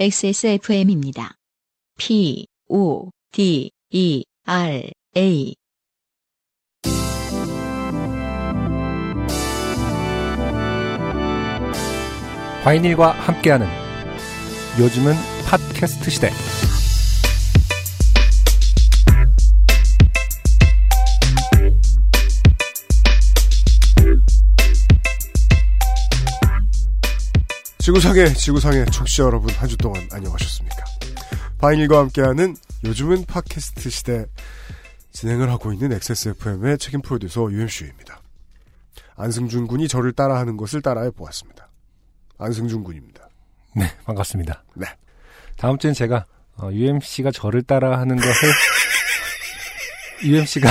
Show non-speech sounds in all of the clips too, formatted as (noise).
XSFM입니다. P, O, D, E, R, A. 과인일과 함께하는 요즘은 팟캐스트 시대. 지구상의 지구상의 청취자 여러분 한 주 동안 안녕하셨습니까? 바인일과 함께하는 요즘은 팟캐스트 시대 진행을 하고 있는 XSFM의 책임 프로듀서 UMC입니다. 안승준 군이 저를 따라하는 것을 따라해 보았습니다. 안승준 군입니다. 네, 반갑습니다. 네. 다음 주엔 제가 어, UMC가 저를 따라하는 것을 (laughs) UMC가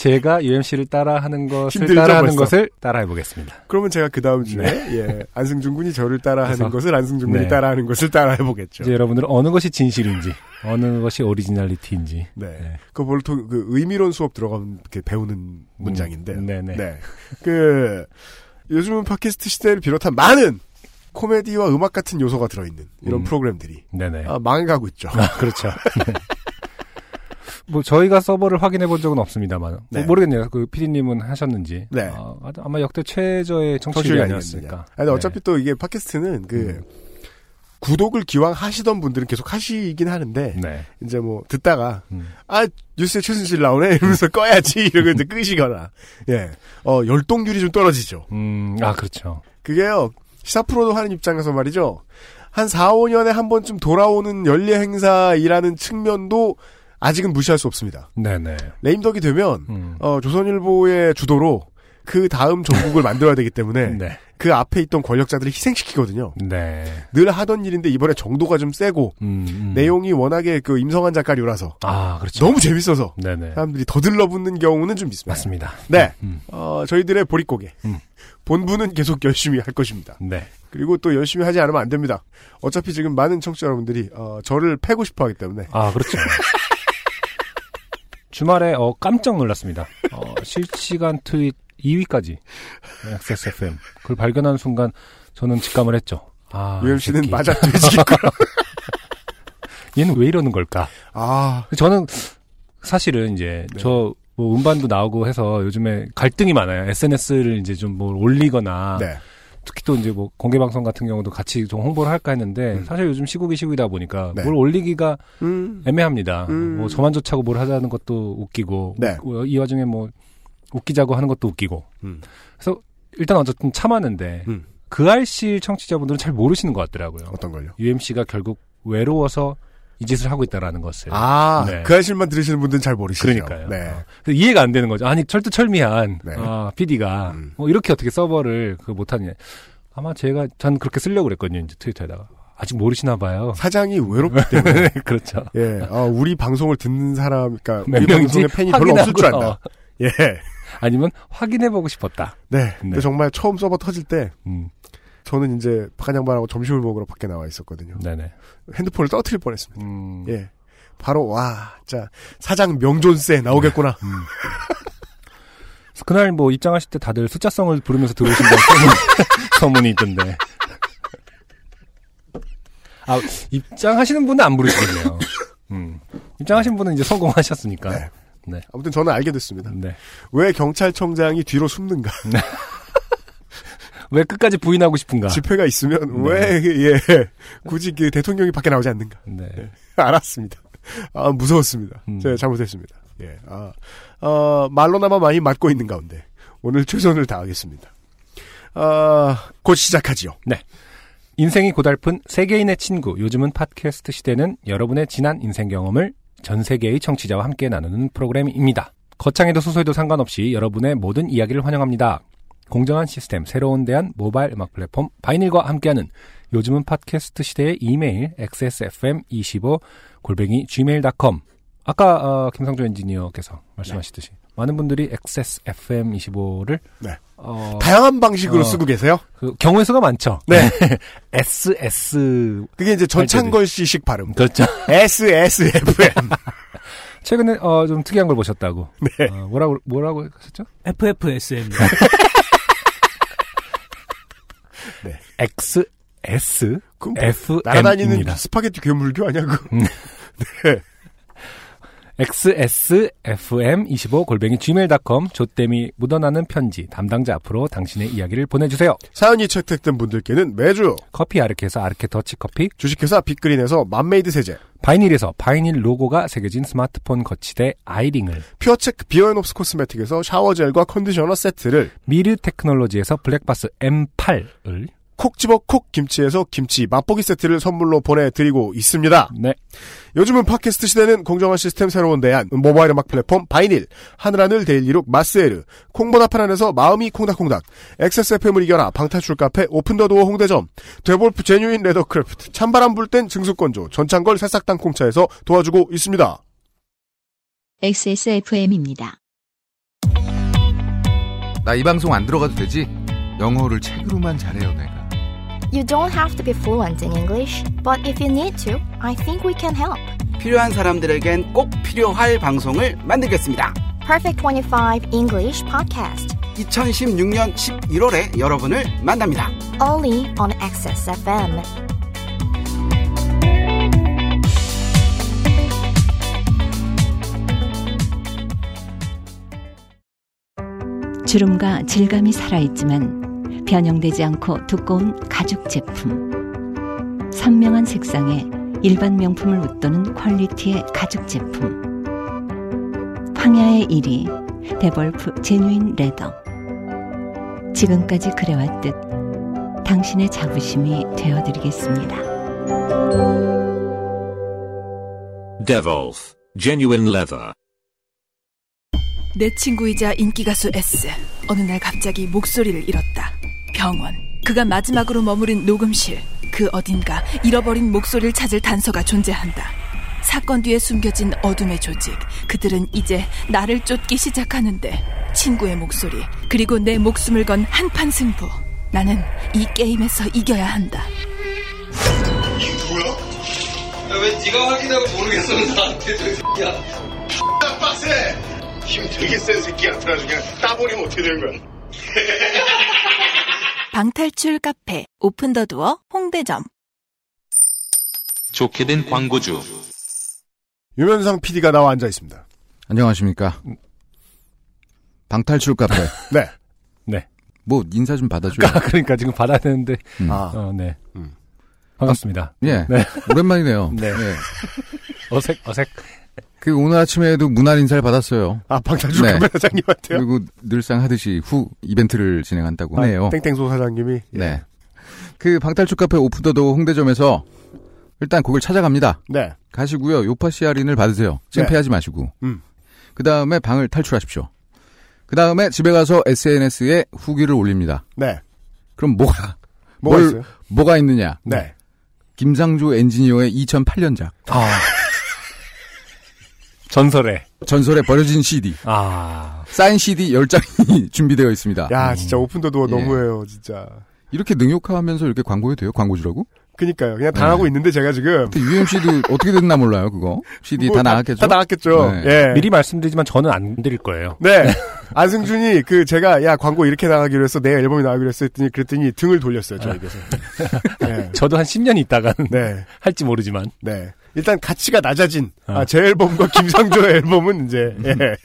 제가 UMC를 따라하는 것을 따라하는 벌써. 것을 따라해 보겠습니다. 그러면 제가 그 다음 주에 예, 안승준 군이 저를 따라하는 것을 안승준 군이 네. 따라하는 것을 따라해 보겠죠. 이제 여러분들은 어느 것이 진실인지, 어느 것이 오리지널리티인지. 네. 네. 그 보통 그 의미론 수업 들어가면 이렇게 배우는 문장인데. 음, 네네. 네. 그 요즘은 팟캐스트 시대를 비롯한 많은 코미디와 음악 같은 요소가 들어있는 이런 음. 프로그램들이 네네. 아, 망해가고 있죠. 아, 그렇죠. (laughs) 네. 뭐 저희가 서버를 확인해 본 적은 없습니다만 뭐 네. 모르겠네요. 그 PD님은 하셨는지. 네. 아, 아마 역대 최저의 청취율이. 아니었습니까? 아니, 어차피 또 이게 팟캐스트는 그 음. 구독을 기왕 하시던 분들은 계속 하시긴 하는데 네. 이제 뭐 듣다가 음. 아 뉴스에 최순실 나오네 이러면서 꺼야지 (laughs) 이러고 이제 끄시거나 예어 열동률이 좀 떨어지죠. 음, 아 그렇죠. 그게요 시사 프로도 하는 입장에서 말이죠 한 4, 5년에 한 번쯤 돌아오는 연례 행사이라는 측면도 아직은 무시할 수 없습니다. 네네. 레임덕이 되면 음. 어, 조선일보의 주도로 그 다음 전국을 (laughs) 만들어야 되기 때문에 네. 그 앞에 있던 권력자들을 희생시키거든요. 네. 늘 하던 일인데 이번에 정도가 좀 세고 음, 음. 내용이 워낙에 그 임성한 작가류라서 아 그렇죠. 너무 재밌어서 네네. 사람들이 더 들러붙는 경우는 좀 있습니다. 맞습니다. 네, 음. 어, 저희들의 보릿고개 음. 본부는 계속 열심히 할 것입니다. 네. 그리고 또 열심히 하지 않으면 안 됩니다. 어차피 지금 많은 청취자 여러분들이 어, 저를 패고 싶어하기 때문에 아 그렇죠. (laughs) 주말에 어, 깜짝 놀랐습니다. 어, 실시간 트윗 2위까지 XSFM 그걸 발견하는 순간 저는 직감을 했죠. 아, UMC는. 맞아 뒤지겠구나. (laughs) 얘는 왜 이러는 걸까? 아, 저는 사실은 이제 네. 저 뭐 음반도 나오고 해서 요즘에 갈등이 많아요. SNS를 이제 좀 뭘 올리거나 네, 특히 또 이제 뭐 공개 방송 같은 경우도 같이 좀 홍보를 할까 했는데 음. 사실 요즘 시국이 시국이다 보니까 네. 뭘 올리기가 음, 애매합니다. 음. 뭐 저만조차고 뭘 하자는 것도 웃기고 네. 뭐이 와중에 뭐 웃기자고 하는 것도 웃기고 음. 그래서 일단 어쨌든 참았는데 음. 그 알씨 청취자분들은 잘 모르시는 것 같더라고요. 어떤 걸요? UMC가 결국 외로워서 이 짓을 하고 있다라는 것을. 아, 네. 그 사실만 들으시는 분들은 잘 모르시죠. 그러니까요. 네. 어. 이해가 안 되는 거죠. 아니 철두철미한 네. 아, PD가 음. 뭐 이렇게 어떻게 서버를 그 못하냐. 아마 제가 전 그렇게 쓰려고 그랬거든요. 이제 트위터에다가 아직 모르시나 봐요. 사장이 외롭기 때문에. (laughs) 그렇죠. 예, 아, 우리 방송을 듣는 사람, 그러니까 몇 우리 방송에 팬이 별로 없을 줄 안다. 예, (laughs) 아니면 확인해보고 싶었다. 네. 근데 네. 정말 처음 서버 터질 때 음, 저는 이제 박한 양반하고 점심을 먹으러 밖에 나와 있었거든요. 네네. 핸드폰을 떠트릴 뻔했습니다. 음, 예, 바로 와, 자 사장 명존세 나오겠구나. 음. 그래서 그날 뭐 입장하실 때 다들 숫자성을 부르면서 들어오신다는 소문, (laughs) 소문이 있던데. 아, 입장하시는 분은 안 부르시겠네요. 음. 입장하신 분은 이제 성공하셨으니까. 네. 네. 아무튼 저는 알게 됐습니다. 네. 왜 경찰청장이 뒤로 숨는가? 왜 끝까지 부인하고 싶은가? 집회가 있으면 네. 왜 예, 굳이 그 대통령이 밖에 나오지 않는가? 네. (laughs) 알았습니다. 아, 무서웠습니다. 음. 제가 잘못했습니다. 예, 아, 어, 말로나마 많이 맞고 있는 가운데 오늘 최선을 다하겠습니다. 아, 곧 시작하지요. 인생이 고달픈 세계인의 친구, 요즘은 팟캐스트 시대는 여러분의 지난 인생 경험을 전 세계의 청취자와 함께 나누는 프로그램입니다. 거창해도 소소해도 상관없이 여러분의 모든 이야기를 환영합니다. 공정한 시스템, 새로운 대안 모바일 음악 플랫폼 바이닐과 함께하는 요즘은 팟캐스트 시대의 이메일 xsfm25 골뱅이 gmail.com 아까 어, 김성조 엔지니어께서 말씀하시듯이 많은 분들이 xsfm25를 네. 어, 다양한 방식으로 어. 쓰고 계세요. 그 경우의 수가 많죠. 네. (laughs) SS 그게 이제 전창걸 씨식 발음. 그렇죠. (laughs) SSFM. 최근에 어, 좀 특이한 걸 보셨다고. 네. 어, 뭐라고 뭐라고 하셨죠? FFSM. (laughs) X S 그럼 뭐 FM입니다. 날아다니는 스파게티 괴물교 아니야 그? (laughs) XSFM25 골뱅이 gmail.com 조땜이 묻어나는 편지 담당자 앞으로 당신의 이야기를 보내주세요. 사연이 채택된 분들께는 매주 커피 아르케에서 아르케 더치 커피, 주식회사 빅그린에서 맘메이드 세제, 바이닐에서 바이닐 로고가 새겨진 스마트폰 거치대 아이링을, 퓨어체크 비어앤옵스 코스메틱에서 샤워젤과 컨디셔너 세트를 미르 테크놀로지에서 블랙박스 M8을, 콕 집어 콕 김치에서 김치 맛보기 세트를 선물로 보내드리고 있습니다. 네, 요즘은 팟캐스트 시대는 공정한 시스템 새로운 대안 모바일 음악 플랫폼 바이닐 하늘하늘 daily look 마스에르 콩보나파란에서 마음이 콩닥콩닥 XSFM을 이겨라 방탈출 카페 Open the Door 홍대점 Devolf Genuine Leathercraft 찬바람 불 땐 증수건조 전창걸 새싹 땅콩차에서 도와주고 있습니다. XSFM입니다. 나 이 방송 안 들어가도 되지? 영어를 책으로만 잘해요, 내가. You don't have to be fluent in English, but if you need to, I think we can help. 필요한 사람들에겐 꼭 필요할 방송을 만들겠습니다. Perfect 25 English Podcast, 2016년 11월에 여러분을 만납니다. only on Access FM. 주름과 질감이 살아있지만 변형되지 않고 두꺼운 가죽 제품. 선명한 색상에 일반 명품을 웃도는 quality의 가죽 제품. 황야의 1위 Devolf Genuine Leather. 지금까지 그래왔듯 당신의 자부심이 되어드리겠습니다. Devolf Genuine Leather. 내 친구이자 인기가수 S. 어느 날 갑자기 목소리를 잃었다. 병원. 그가 마지막으로 머무른 녹음실. 그 어딘가 잃어버린 목소리를 찾을 단서가 존재한다. 사건 뒤에 숨겨진 어둠의 조직. 그들은 이제 나를 쫓기 시작하는데 친구의 목소리 그리고 내 목숨을 건 한판 승부. 나는 이 게임에서 이겨야 한다. 왜 네가 확인하고 모르겠어 (laughs) 나한테 저 새끼야 빡세! 힘 되게 센 새끼야. 그래가지고 그냥 따버리면 어떻게 되는 거야? (laughs) 방탈출 카페 오픈 더 두어 홍대점. 좋게 된 광고주. 유면상 PD가 나와 앉아 있습니다. 안녕하십니까. 방탈출 카페. (laughs) 네. 네. 뭐, 인사 좀 받아줘요. 아, 그러니까 지금 받아야 되는데, 음. 아, 어, 네. 음. 반갑습니다. 예. 네. 오랜만이네요. 네. 예. 어색, 어색. 그 오늘 아침에도 문화 인사를 받았어요. 아 방탄주 네. 사장님한테요. 그리고 늘상 하듯이 후 이벤트를 진행한다고 아, 하네요. 땡땡소 사장님이 예. 네. 그 방탈출 카페 오픈더도 홍대점에서 일단 곡을 찾아갑니다. 네. 가시고요. 요파시 할인을 받으세요. 창피하지 마시고. 음. 그 다음에 방을 탈출하십시오. 그 다음에 집에 가서 SNS에 후기를 올립니다. 네. 그럼 뭐가, 뭐가 뭘- 있어요? 뭐가 있느냐? 네. 김상조 엔지니어의 2008년작. 아. 전설의. 전설의 버려진 CD. 아. 사인 CD 10장이 (laughs) 준비되어 있습니다. 야 진짜 오픈 더 도어 예. 너무해요 진짜. 이렇게 능욕하면서 이렇게 광고해도 돼요? 광고주라고? 그니까요. 그냥 당하고 네. 있는데 제가 지금 근데 UMC도 (laughs) 어떻게 됐나 몰라요, 그거. CD 뭐 다 나갔겠죠? 다 나갔겠죠. 네. 예. 미리 말씀드리지만 저는 안 드릴 거예요. 네. (laughs) 안승준이 그 제가 야 광고 이렇게 나가기로 했어 내 앨범이 나가기로 했어 했더니 그랬더니 등을 돌렸어요 저에게서. 네. 저도 한 10년 있다가는 네. 할지 모르지만. 네. 일단 가치가 낮아진 어. 아, 제 앨범과 (laughs) 김상조 앨범은 이제 예. (laughs)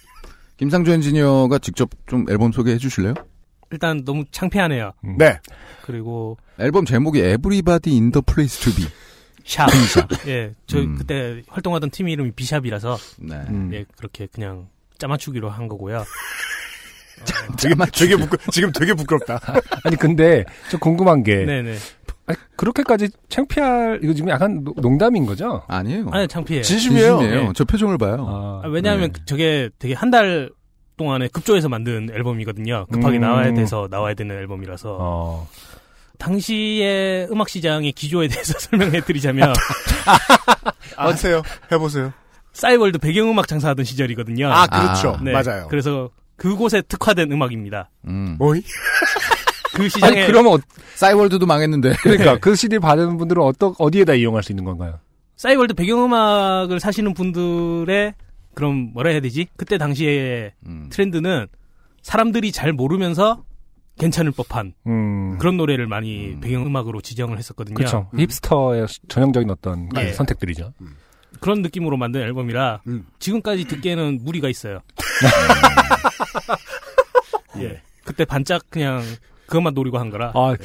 김상조 엔지니어가 직접 좀 앨범 소개해 주실래요? 일단 너무 창피하네요. 네. 그리고 앨범 제목이 Everybody in the Place to Be. 샵. 비샵. (laughs) 예, 저 음. 그때 활동하던 팀 이름이 비샵이라서 네. 음. 예 그렇게 그냥 짜맞추기로 한 거고요. 되게 되게 부끄 지금 되게 부끄럽다. 아니, 근데 좀 궁금한 게. 네네. 아니, 그렇게까지 창피할, 이거 지금 약간 노- 농담인 거죠? 아니에요. 아니 창피해요. 진심이에요. 진심이에요. 네. 저 표정을 봐요. 아, 아, 왜냐하면 네. 저게 되게 한 달 동안에 급조해서 만든 앨범이거든요. 급하게 음. 나와야 돼서 나와야 되는 앨범이라서 어. 당시의 음악 시장의 기조에 대해서 (laughs) 설명해 드리자면 (laughs) 아, 하세요. 해보세요. 싸이월드 배경음악 장사하던 시절이거든요. 아 그렇죠. 아, 네. 맞아요. 그래서 그곳에 특화된 음악입니다. 음. 뭐이? (laughs) 그 시장에 아니, 그러면, 어, 싸이월드도 망했는데. 그러니까 (laughs) 그 CD 받은 분들은 어떠, 어디에다 이용할 수 있는 건가요? 싸이월드 배경음악을 사시는 분들의 그럼 뭐라 해야 되지? 그때 당시에 음. 트렌드는 사람들이 잘 모르면서 괜찮을 법한 음. 그런 노래를 많이 배경음악으로 지정을 했었거든요. 그렇죠. 음. 힙스터의 전형적인 어떤 네. 선택들이죠. 그런 느낌으로 만든 앨범이라 음. 지금까지 듣기에는 무리가 있어요. (laughs) 예. 그때 반짝 그냥 그것만 노리고 한 거라. 아,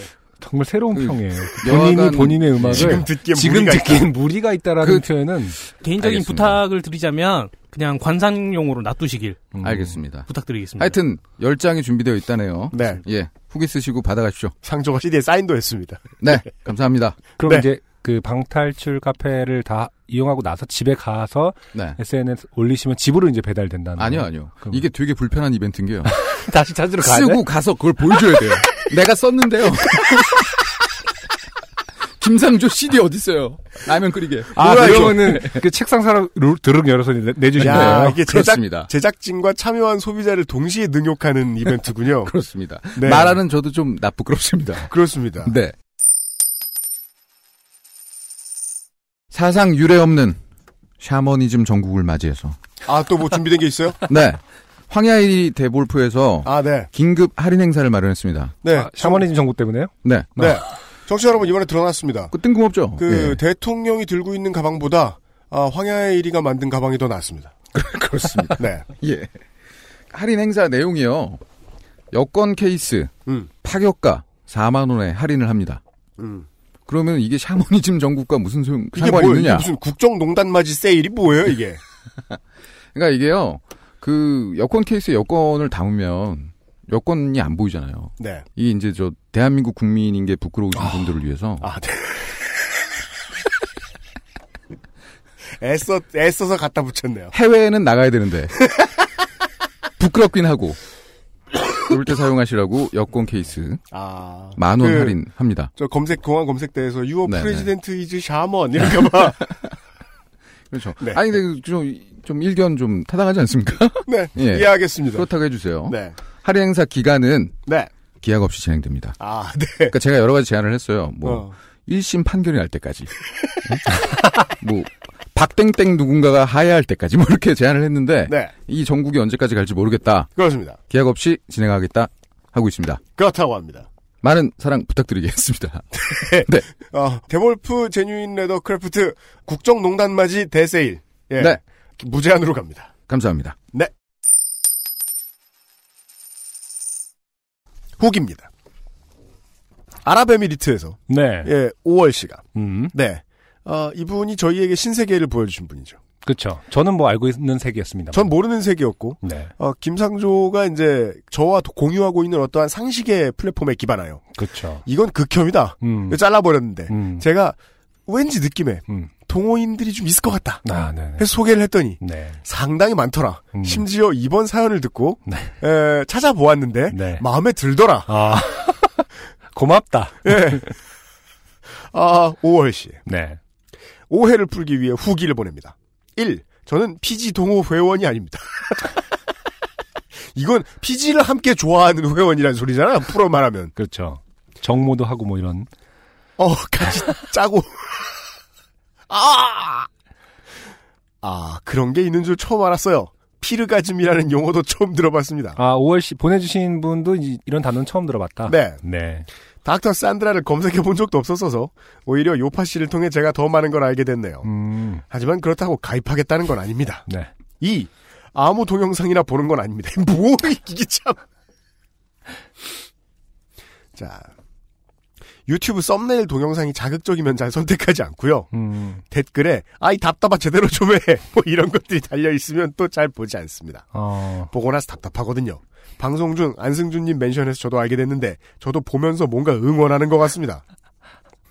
정말 새로운 그 평이에요. 본인이 본인의 음악을 지금 듣기엔 지금 무리가 듣기엔 무리가 있다라는 그- 표현은 개인적인 알겠습니다. 부탁을 드리자면 그냥 관상용으로 놔두시길 음. 알겠습니다. 부탁드리겠습니다. 하여튼 열 장이 준비되어 있다네요. 네. 예, 후기 쓰시고 받아가십시오. 상조가 CD에 사인도 했습니다. 네, 감사합니다. 그럼 네. 이제 그 방탈출 카페를 다 이용하고 나서 집에 가서 네. SNS 올리시면 집으로 이제 배달된다는. 아니요? 아니요. 그럼- 이게 되게 불편한 이벤트인 게요. (laughs) 다시 찾으러 가야 돼. 쓰고 가서 그걸 보여줘야 돼요. 내가 썼는데요. (laughs) 김상조 CD 어딨어요? 라면 끓이게. 아. 그러면은 (laughs) 그 책상 사람 드륵 열어서 내- 내주신 야, 거예요. 이게 제작, 그렇습니다. 제작진과 참여한 소비자를 동시에 능욕하는 이벤트군요. 그렇습니다. 네. 말하는 저도 좀 나쁘끄럽습니다. 그렇습니다. 네. 사상 유례 없는 샤머니즘 전국을 맞이해서 아, 또 뭐 준비된 게 있어요? (laughs) 네 황야일이 대볼프에서 아, 네. 긴급 할인 행사를 마련했습니다. 네. 아, 샤머니즘 정부 때문에요? 네, 네. 청취자 여러분, 이번에 드러났습니다. 그 뜬금없죠. 그, 예. 대통령이 들고 있는 가방보다, 아, 황야의 1위가 만든 가방이 더 낫습니다. (laughs) 그렇습니다. 네. 예. 할인 행사 내용이요. 여권 케이스 음, 파격가 4만 원에 할인을 합니다. 음. 그러면 이게 샤머니즘 전국과 무슨 소용 상관이 뭐, 있느냐? 무슨 국정농단 맞이 세일이 뭐예요, 이게? (laughs) 그러니까 이게요. 그 여권 케이스에 여권을 담으면 여권이 안 보이잖아요. 네. 이게 이제 저 대한민국 국민인 게 부끄러우신 분들을 위해서 아, 네. 애써, 애써서 갖다 붙였네요. 해외에는 나가야 되는데 부끄럽긴 하고 그럴 때 사용하시라고 여권 케이스 아. 만원 그, 할인합니다. 저 검색, 공항 검색대에서 유어 네, president is shaman, 이렇게 막. (laughs) 그렇죠. 네. 아니 근데 좀, 좀 일견 좀 타당하지 않습니까? 네. (laughs) 예. 이해하겠습니다. 그렇다고 해주세요. 네. 할인 행사 기간은 네. 기약 없이 진행됩니다. 아, 네. 그러니까 제가 여러 가지 제안을 했어요. 뭐 어. 1심 판결이 날 때까지. (laughs) 뭐 박땡땡 누군가가 하야할 때까지 뭐 이렇게 제안을 했는데 네. 이 정국이 언제까지 갈지 모르겠다. 그렇습니다. 기약 없이 진행하겠다 하고 있습니다. 그렇다고 합니다. 많은 사랑 부탁드리겠습니다. (laughs) 네. 어, 데볼프 genuine leather craft 국정농단 맞이 대세일. 예. 네. 무제한으로 갑니다. 감사합니다. 네. 후기입니다. 아랍에미리트에서 네. 예, 5월 씨가 음. 네. 어, 이분이 저희에게 신세계를 보여주신 분이죠. 그렇죠. 저는 뭐 알고 있는 세계였습니다. 전 모르는 세계였고 네. 어, 김상조가 이제 저와 도- 공유하고 있는 어떠한 상식의 플랫폼에 기반하여 그렇죠. 이건 극혐이다. 음. 잘라버렸는데 음. 제가 왠지 느낌에 음. 동호인들이 좀 있을 것 같다. 아, 네. 해서 소개를 했더니 네. 상당히 많더라. 음. 심지어 이번 사연을 듣고 네. 에, 찾아보았는데 네. 마음에 들더라. 아. (laughs) 고맙다. 예. 아, 5월 씨. 네. 오해를 풀기 위해 후기를 보냅니다. 1. 저는 PG 동호 회원이 아닙니다. (laughs) 이건 PG를 함께 좋아하는 회원이라는 소리잖아. 풀어 말하면. 그렇죠. 정모도 하고 뭐 이런. 어, 같이 짜고. (laughs) 아! 아, 그런 게 있는 줄 처음 알았어요. 피르가즘이라는 용어도 처음 들어봤습니다. 아, 5월 씨 보내주신 분도 이- 이런 단어는 처음 들어봤다. 네. 네. 닥터 산드라를 검색해 본 적도 없었어서 오히려 요파 씨를 통해 제가 더 많은 걸 알게 됐네요. 음. 하지만 그렇다고 가입하겠다는 건 아닙니다. 네. 2. 아무 동영상이나 보는 건 아닙니다. (laughs) 뭐 이게 참. 자. 유튜브 썸네일 동영상이 자극적이면 잘 선택하지 않고요. 음. 댓글에 아이 답답하 제대로 좀 해. (laughs) 뭐 이런 것들이 달려 있으면 또 잘 보지 않습니다. 어. 보고 나서 답답하거든요. 방송 중 안승준님 멘션해서 저도 알게 됐는데 저도 보면서 뭔가 응원하는 것 같습니다.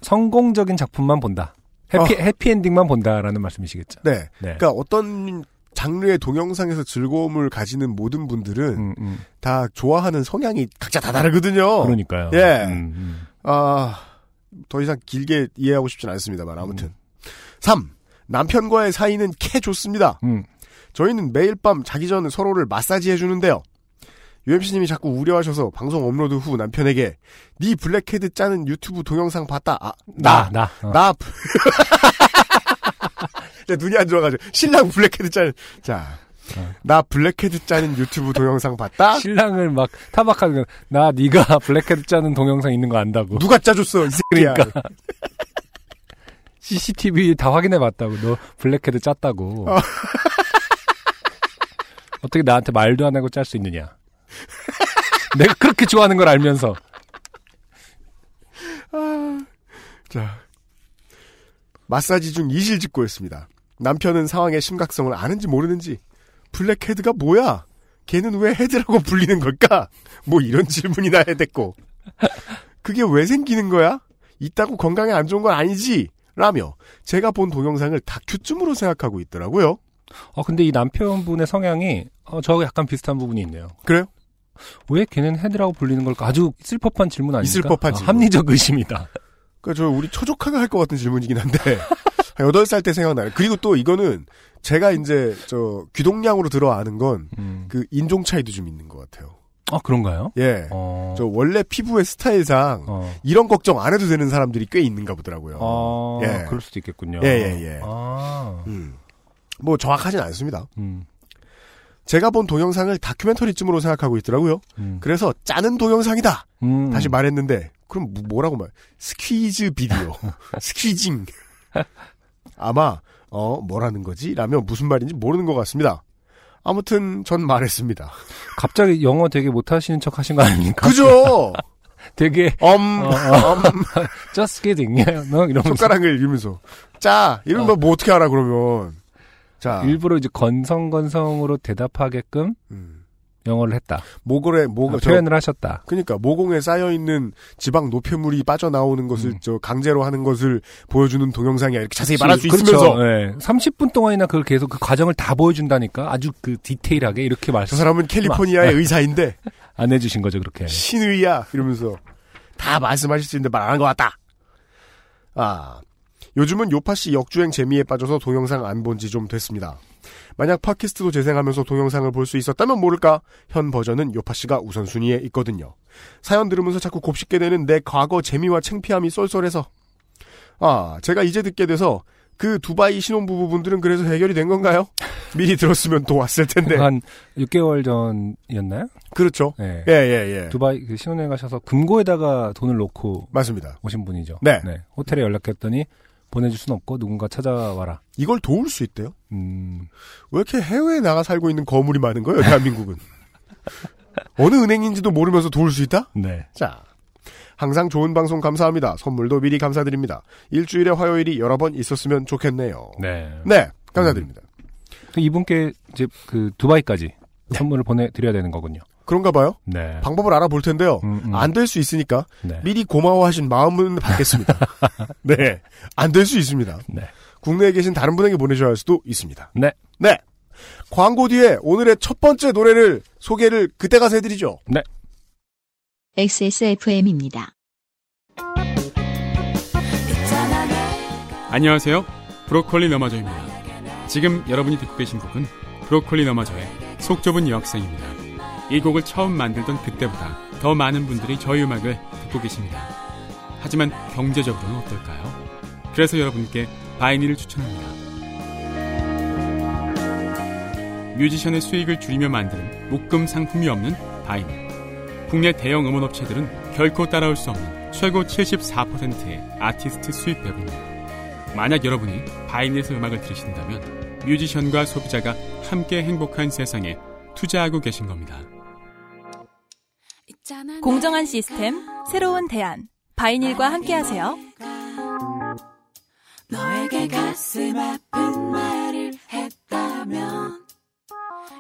성공적인 작품만 본다. 해피, 해피엔딩만 본다라는 말씀이시겠죠. 네. 네. 그러니까 어떤 장르의 동영상에서 즐거움을 가지는 모든 분들은 음, 음. 다 좋아하는 성향이 각자 다 다르거든요. 그러니까요. 예. 음, 음. 아, 더 이상 길게 이해하고 싶진 않습니다만 아무튼. 3. 남편과의 사이는 캐 좋습니다. 음. 저희는 매일 밤 자기 전 서로를 마사지 해주는데요. UMC님이 자꾸 우려하셔서 방송 업로드 후 남편에게 네 블랙헤드 짜는 유튜브 동영상 봤다. 아, 나, 나, 나. 어. 나. (laughs) 내 눈이 안 좋아가지고 신랑 블랙헤드 짜는. 자, 나 블랙헤드 짜는 유튜브 동영상 봤다? 신랑을 막 타박하는 거. 나 네가 (laughs) 블랙헤드 짜는 동영상 있는 거 안다고. 누가 짜줬어, 이 새끼야. 그러니까. (laughs) CCTV 다 확인해 봤다고. 너 블랙헤드 짰다고. 어. (laughs) 어떻게 나한테 말도 안 하고 짤 수 있느냐. 내가 그렇게 좋아하는 걸 알면서. 자. 마사지 중 이실 직고였습니다. 남편은 상황의 심각성을 아는지 모르는지 블랙헤드가 뭐야? 걔는 왜 헤드라고 (laughs) 불리는 걸까? 뭐 이런 질문이나 해댔고 그게 왜 생기는 거야? 있다고 건강에 안 좋은 건 아니지? 라며 제가 본 동영상을 다큐쯤으로 생각하고 있더라고요. 어, 근데 이 남편분의 성향이, 어, 저하고 약간 비슷한 부분이 있네요. 그래요? 왜 걔는 헤드라고 불리는 걸까? 아주 있을 법한 질문 아닙니까? 있을 법한 어, 질문. 합리적 의심이다. 그저 우리 초조카가 할 것 같은 질문이긴 한데 (laughs) 한 8살 때 생각나요. 그리고 또 이거는 제가 이제 저 귀동량으로 들어 아는 건그 음. 인종 차이도 좀 있는 것 같아요. 아, 그런가요? 예. 어. 저 원래 피부의 스타일상 어. 이런 걱정 안 해도 되는 사람들이 꽤 있는가 보더라고요. 아, 예. 그럴 수도 있겠군요. 예, 예, 예. 아. 음. 뭐 정확하진 않습니다. 음. 제가 본 동영상을 다큐멘터리쯤으로 생각하고 있더라고요. 음. 그래서 짜는 동영상이다. 음. 다시 말했는데 그럼 뭐- 뭐라고 말? 스퀴즈 비디오, (laughs) 스퀴징. (laughs) 아마 어 뭐라는 거지? 라며 무슨 말인지 모르는 것 같습니다. 아무튼 전 말했습니다. 갑자기 영어 되게 못하시는 척 하신 거 아닙니까? 그죠? (laughs) 되게, 엄, 어, 어. 엄, (laughs) just kidding. 너 이러면서. 손가락을 이러면서 짜 이러면 뭐 어떻게 알아 그러면 자 일부러 이제 건성건성으로 대답하게끔 음. 영어를 했다. 모골에 모 아, 저- 표현을 하셨다. 그러니까 모공에 쌓여 있는 지방 노폐물이 빠져나오는 것을 음. 저 강제로 하는 것을 보여주는 동영상이야 이렇게 자세히 말할 수 그렇죠. 있으면서 네. 30분 동안이나 그걸 계속 그 과정을 다 보여준다니까 아주 그 디테일하게 이렇게 저 말씀 사람은 캘리포니아의 의사인데 (laughs) 안 해주신 거죠 그렇게. 신의야 이러면서 다 말씀하실 수 있는데 말 안 한 것 같다. 아 요즘은 요파 씨 역주행 재미에 빠져서 동영상 안 본 지 좀 됐습니다. 만약 팟캐스트도 재생하면서 동영상을 볼 수 있었다면 모를까 현 버전은 요파 씨가 우선순위에 있거든요. 사연 들으면서 자꾸 곱씹게 되는 내 과거 재미와 창피함이 쏠쏠해서 아 제가 이제 듣게 돼서 그 두바이 신혼부부분들은 그래서 해결이 된 건가요? (laughs) 미리 들었으면 또 왔을 텐데. 한 6개월 전이었나요? 그렇죠. 네. 예, 예, 예. 두바이 그 신혼여행 가셔서 금고에다가 돈을 놓고 맞습니다. 오신 분이죠. 네. 호텔에 연락했더니 보내줄 순 없고 누군가 찾아와라. 이걸 도울 수 있대요? 음, 왜 이렇게 해외에 나가 살고 있는 거물이 많은 거예요, 대한민국은? (laughs) 어느 은행인지도 모르면서 도울 수 있다? 네. 자. 항상 좋은 방송 감사합니다. 선물도 미리 감사드립니다. 일주일에 화요일이 여러 번 있었으면 좋겠네요. 네. 네, 감사드립니다. 그 이분께 이제 그 두바이까지 선물을 보내드려야 되는 거군요. 그런가 봐요. 네. 방법을 알아볼 텐데요. 음, 음. 안될 수 있으니까 네. 미리 고마워하신 마음은 받겠습니다. (laughs) 네, 안 될 수 있습니다. 네. 국내에 계신 다른 분에게 보내셔야 할 수도 있습니다. 네. 네. 광고 뒤에 오늘의 첫 번째 노래를 소개를 그때 가서 해드리죠. 네. XSFM입니다. 안녕하세요. 브로콜리 너마저입니다. 지금 여러분이 듣고 계신 곡은 브로콜리 너마저의 속 좁은 여학생입니다. 이 곡을 처음 만들던 그때보다 더 많은 분들이 저희 음악을 듣고 계십니다. 하지만 경제적으로는 어떨까요? 그래서 여러분께 바이닐을 추천합니다. 뮤지션의 수익을 줄이며 만드는 목금 상품이 없는 바이닐. 국내 대형 음원 업체들은 결코 따라올 수 없는 최고 74%의 아티스트 수익 배분입니다. 만약 여러분이 바이닐에서 음악을 들으신다면 뮤지션과 소비자가 함께 행복한 세상에 투자하고 계신 겁니다. 공정한 시스템, 새로운 대안. 바이닐과 함께하세요. 너에게 가슴 아픈 말을 했다면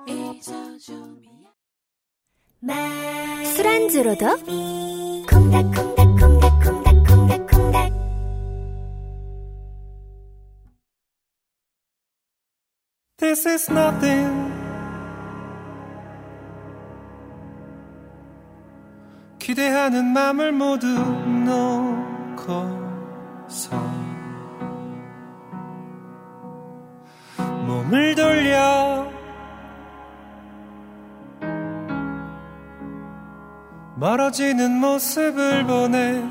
잊어줌이야 술안주로도 콩닥콩닥콩닥콩닥콩닥콩닥 This is nothing. 기대하는 마음을 모두 놓고서 몸을 돌려 멀어지는 모습을 보내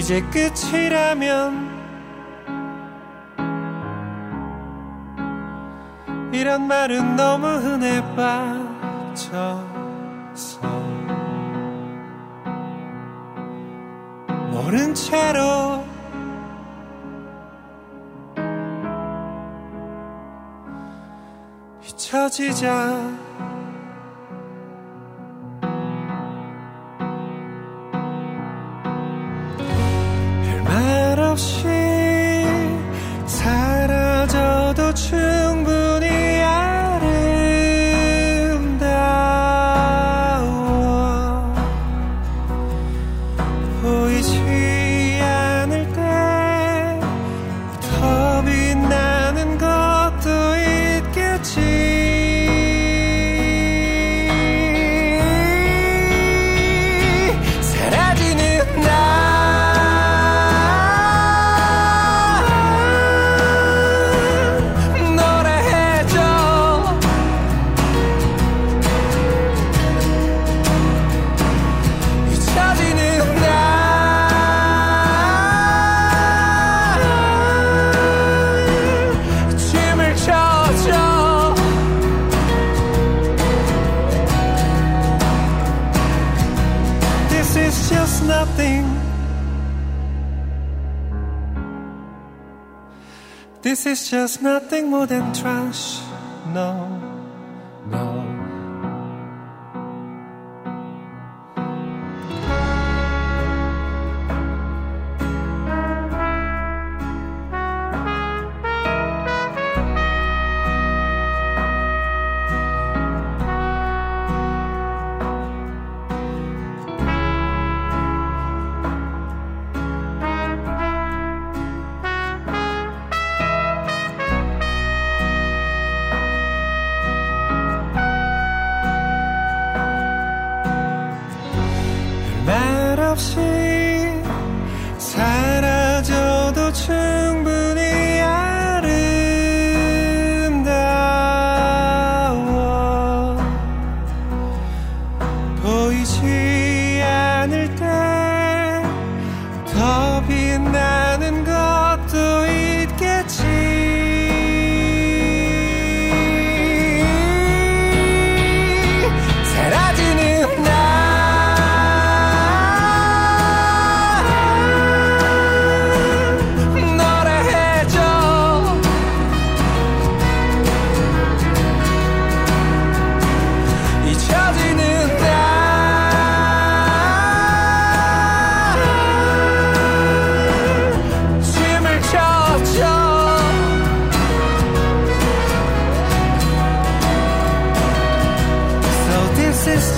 이제 끝이라면 이런 말은 너무 흔해 빠져서 모른 채로 잊혀지자 just not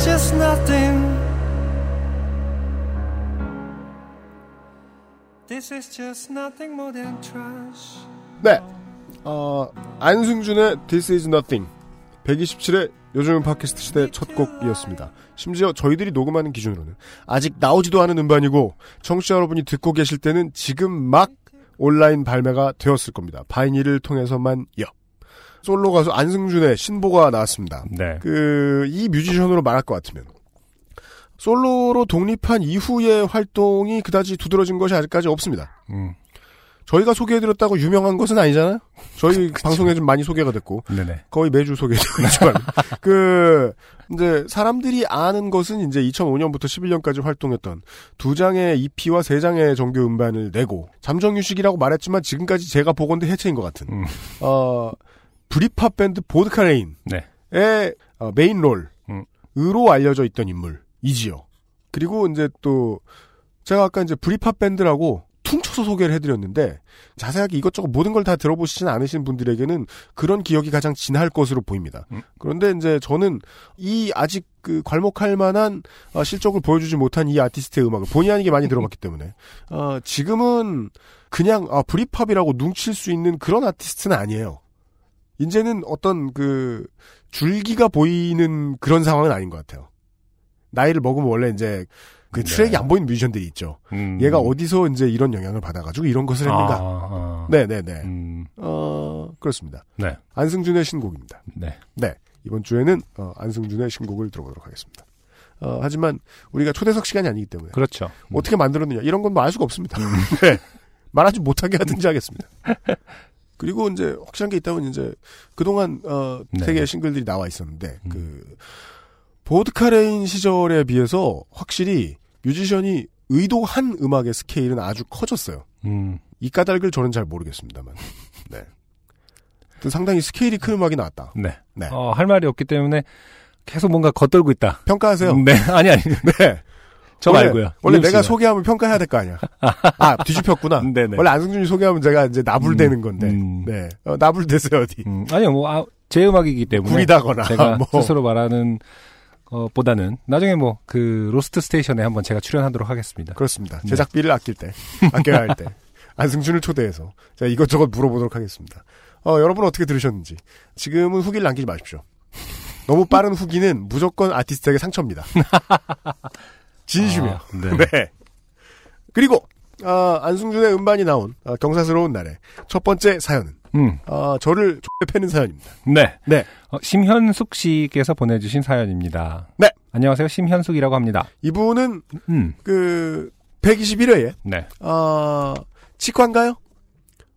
just nothing. This is just nothing more than trash. 네. 어, 안승준의 This is Nothing. 127회 요즘은 팟캐스트 시대 첫 곡이었습니다. 심지어 저희들이 녹음하는 기준으로는 아직 나오지도 않은 음반이고 청취자 여러분이 듣고 계실 때는 지금 막 온라인 발매가 되었을 겁니다. 바이닐을 통해서만요. 솔로 가수 안승준의 신보가 나왔습니다. 네. 그, 이 뮤지션으로 말할 것 같으면. 솔로로 독립한 이후의 활동이 그다지 두드러진 것이 아직까지 없습니다. 음. 저희가 소개해드렸다고 유명한 것은 아니잖아요? 저희 (laughs) 방송에 좀 많이 소개가 됐고. 네네. 거의 매주 소개되고 있지만. (laughs) 그, 이제 사람들이 아는 것은 이제 2005년부터 11년까지 활동했던 두 장의 EP와 세 장의 정규 음반을 내고 잠정휴식이라고 말했지만 지금까지 제가 보건대 해체인 것 같은. 음. 어, 브리팝 밴드 보드카레인의 네. 어, main role 으로 음. 알려져 있던 인물이지요. 그리고 이제 또 제가 아까 이제 브리팝 밴드라고 퉁쳐서 소개를 해드렸는데 자세하게 이것저것 모든 걸 다 들어보시진 않으신 분들에게는 그런 기억이 가장 진할 것으로 보입니다. 그런데 이제 저는 이 아직 그 괄목할 만한 어, 실적을 보여주지 못한 이 아티스트의 음악을 본의 아니게 많이 들어봤기 때문에 어, 지금은 그냥 아, Britpop이라고 눈칠 수 있는 그런 아티스트는 아니에요. 이제는 어떤 그 줄기가 보이는 그런 상황은 아닌 것 같아요. 나이를 먹으면 원래 이제 그 트랙이 안 보이는 뮤지션들이 있죠. 음. 얘가 어디서 이제 이런 영향을 받아가지고 이런 것을 했는가. 아, 아. 네네네. 음. 어, 그렇습니다. 네. 안승준의 신곡입니다. 네. 네. 이번 주에는 어, 안승준의 신곡을 들어보도록 하겠습니다. 어, 하지만 우리가 초대석 시간이 아니기 때문에 그렇죠. 어떻게 만들었느냐 이런 건 뭐 알 수가 없습니다. (laughs) 네. 말하지 못하게 하든지 하겠습니다. (laughs) 그리고 이제 확실한 게 있다면 이제 그동안 어, 네. 세 개의 싱글들이 나와 있었는데 그 보드카레인 시절에 비해서 확실히 뮤지션이 의도한 음악의 스케일은 아주 커졌어요. 음. 이 까닭을 저는 잘 모르겠습니다만. 네. 또 상당히 스케일이 큰 음악이 나왔다. 네. 네. 어, 할 말이 없기 때문에 계속 뭔가 겉돌고 있다. 평가하세요. 네. (laughs) 아니, 아니. 네. 저 원래, 말고요. 원래 내가 씨가. 소개하면 평가해야 될 거 아니야. (laughs) 아, 뒤집혔구나. 네네. 원래 안승준이 소개하면 제가 이제 나불대는 건데. 음. 네. 어, 나불대세요, 어디. 음, 아니요, 뭐, 아, 제 음악이기 때문에. 구리다거나, 제가 뭐. 스스로 말하는, 어, 보다는, 나중에 뭐, 그, 로스트 스테이션에 한번 제가 출연하도록 하겠습니다. 그렇습니다. 네. 제작비를 아낄 때, 아껴야 할 때. (laughs) 안승준을 초대해서 제가 이것저것 물어보도록 하겠습니다. 어, 여러분 어떻게 들으셨는지. 지금은 후기를 남기지 마십시오. 너무 빠른 후기는 무조건 아티스트에게 상처입니다. (laughs) 진심이에요. 아, 네. 네. 그리고 아, 안승준의 음반이 나온 아, 경사스러운 날에 첫 번째 사연은 음. 아, 저를 X에 패는 사연입니다. 네. 네. 어, 심현숙 씨께서 보내주신 사연입니다. 네. 안녕하세요. 심현숙이라고 합니다. 이분은 음. 그 121회에 네. 아, 치과인가요?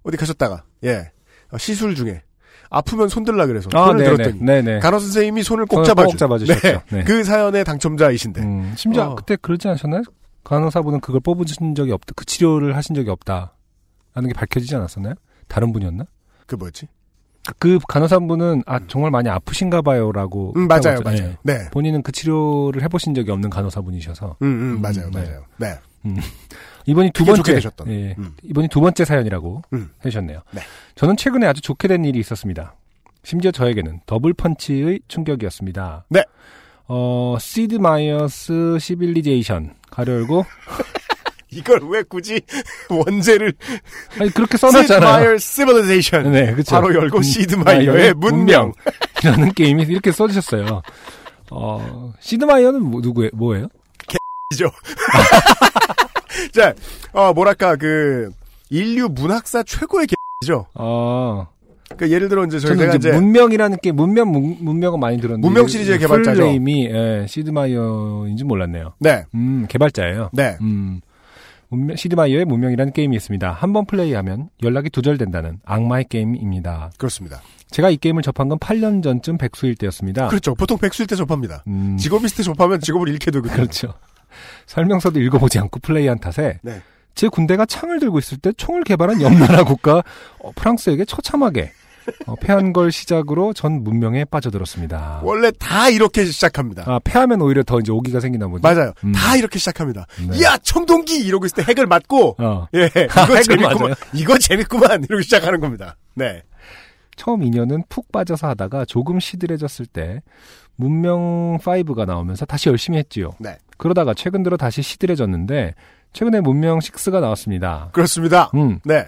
어디 가셨다가 예 어, 시술 중에 아프면 손들라 그래서 아, 손을 네네. 들었더니 네네. 간호 선생님이 손을 꼭 잡아주 꼭 잡아주셨죠. 네. 그 사연의 당첨자이신데 음, 심지어 어. 그때 그러지 않으셨나요? 간호사분은 그걸 뽑으신 적이 없다. 그 치료를 하신 적이 없다. 라는 게 밝혀지지 않았었나요? 다른 분이었나? 그 뭐지? 그 간호사분은 아 정말 많이 아프신가 봐요라고 음, 맞아요, 맞아요. 했잖아요. 네. 본인은 그 치료를 해보신 적이 없는 간호사분이셔서 음, 음, 맞아요, 음, 네. 맞아요. 네. 음. 이번이 두 번째 되셨던. 예, 음. 이번이 두 번째 사연이라고 음. 해주셨네요. 네. 저는 최근에 아주 좋게 된 일이 있었습니다. 심지어 저에게는 더블 펀치의 충격이었습니다. 네. 어 Sid Meier's Civilization 괄호 열고 (laughs) 이걸 왜 굳이 (laughs) 원제를 아니 그렇게 써놨잖아요. Sid Meier's Civilization 네, 그렇죠. 괄호 열고 시드 마이어의 문명. 라는 게임이 이렇게 써주셨어요. 어 시드 마이어는 뭐, 누구예요? 뭐예요? 이죠. (laughs) (laughs) 자, 어, 뭐랄까, 그, 인류 문학사 최고의 개죠. 어그 예를 들어 이제 저희가 이제, 문명이라는 게 문명 문, 문명은 많이 들었는데 문명 시리즈의 개발자죠. 풀네임이 예, 시드마이어인지 몰랐네요. 네, 음 개발자예요. 네. 음 문명, 시드마이어의 문명이라는 게임이 있습니다. 한 번 플레이하면 연락이 두절된다는 악마의 게임입니다. 그렇습니다. 제가 이 게임을 접한 건 8년 전쯤 백수일 때였습니다. 그렇죠. 보통 백수일 때 접합니다. 음, 직업 있을 때 접하면 직업을 잃게 되거든요. 그렇죠. 설명서도 읽어보지 않고 플레이한 탓에 네. 제 군대가 창을 들고 있을 때 총을 개발한 옆 나라 국가 어, 프랑스에게 처참하게 어, 패한 걸 시작으로 전 문명에 빠져들었습니다. 원래 다 이렇게 시작합니다. 아, 패하면 오히려 더 이제 오기가 생기나 보죠. 맞아요. 음. 다 이렇게 시작합니다. 네. 야, 청동기! 이러고 있을 때 핵을 맞고, 어. 예, (laughs) 아, 이거 핵을 재밌구만. 맞아요? 이거 재밌구만. 이러고 시작하는 겁니다. 네. 처음 2년은 푹 빠져서 하다가 조금 시들해졌을 때 문명 5가 나오면서 다시 열심히 했지요. 네. 그러다가 최근 들어 다시 시들해졌는데 최근에 문명 6가 나왔습니다. 그렇습니다. 음, 네.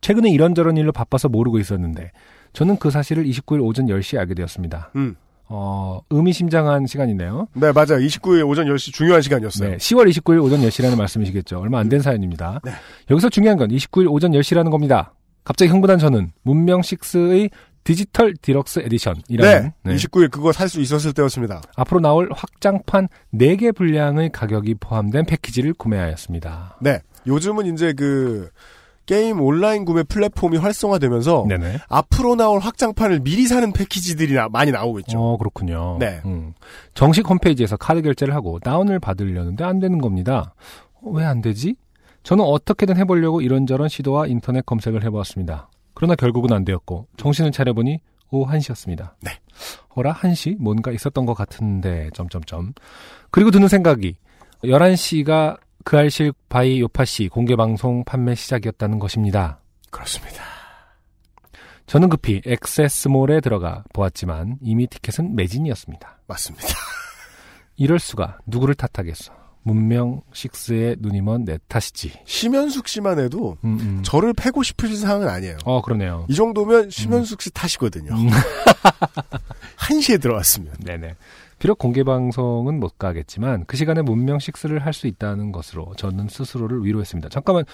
최근에 이런저런 일로 바빠서 모르고 있었는데 저는 그 사실을 29일 오전 10시에 알게 되었습니다. 음. 어, 의미심장한 시간이네요. 네, 맞아요. 29일 오전 10시 중요한 시간이었어요. 네, 10월 29일 오전 10시라는 말씀이시겠죠. 얼마 안 된 사연입니다. 네. 여기서 중요한 건 29일 오전 10시라는 겁니다. 갑자기 흥분한 저는 문명 6의 Digital Deluxe Edition이라는 네. 29일 그거 살 수 있었을 때였습니다. 앞으로 나올 확장판 4개 분량의 가격이 포함된 패키지를 구매하였습니다. 네. 요즘은 이제 그 게임 온라인 구매 플랫폼이 활성화되면서 네네. 앞으로 나올 확장판을 미리 사는 패키지들이 나- 많이 나오고 있죠. 어, 그렇군요. 네. 음. 정식 홈페이지에서 카드 결제를 하고 다운을 받으려는데 안 되는 겁니다. 왜 안 되지? 저는 어떻게든 해보려고 이런저런 시도와 인터넷 검색을 해보았습니다. 그러나 결국은 안 되었고 정신을 차려보니 오후 1시였습니다. 네. 어라 1시? 뭔가 있었던 것 같은데 점점점. 그리고 드는 생각이 11시가 그알싫 by 요파시 공개 방송 판매 시작이었다는 것입니다. 그렇습니다. 저는 급히 XS몰에 들어가 보았지만 이미 티켓은 매진이었습니다. 맞습니다. 이럴 수가 누구를 탓하겠어. 문명 6에 눈이 먼 내 탓이지. 심현숙 씨만 해도 음, 음. 저를 패고 싶으신 상황은 아니에요. 어 그러네요. 이 정도면 심현숙 씨 탓이거든요. 음. (laughs) 1시에 들어왔으면. 네네. 비록 공개 방송은 못 가겠지만 그 시간에 문명 6를 할 수 있다는 것으로 저는 스스로를 위로했습니다. 잠깐만.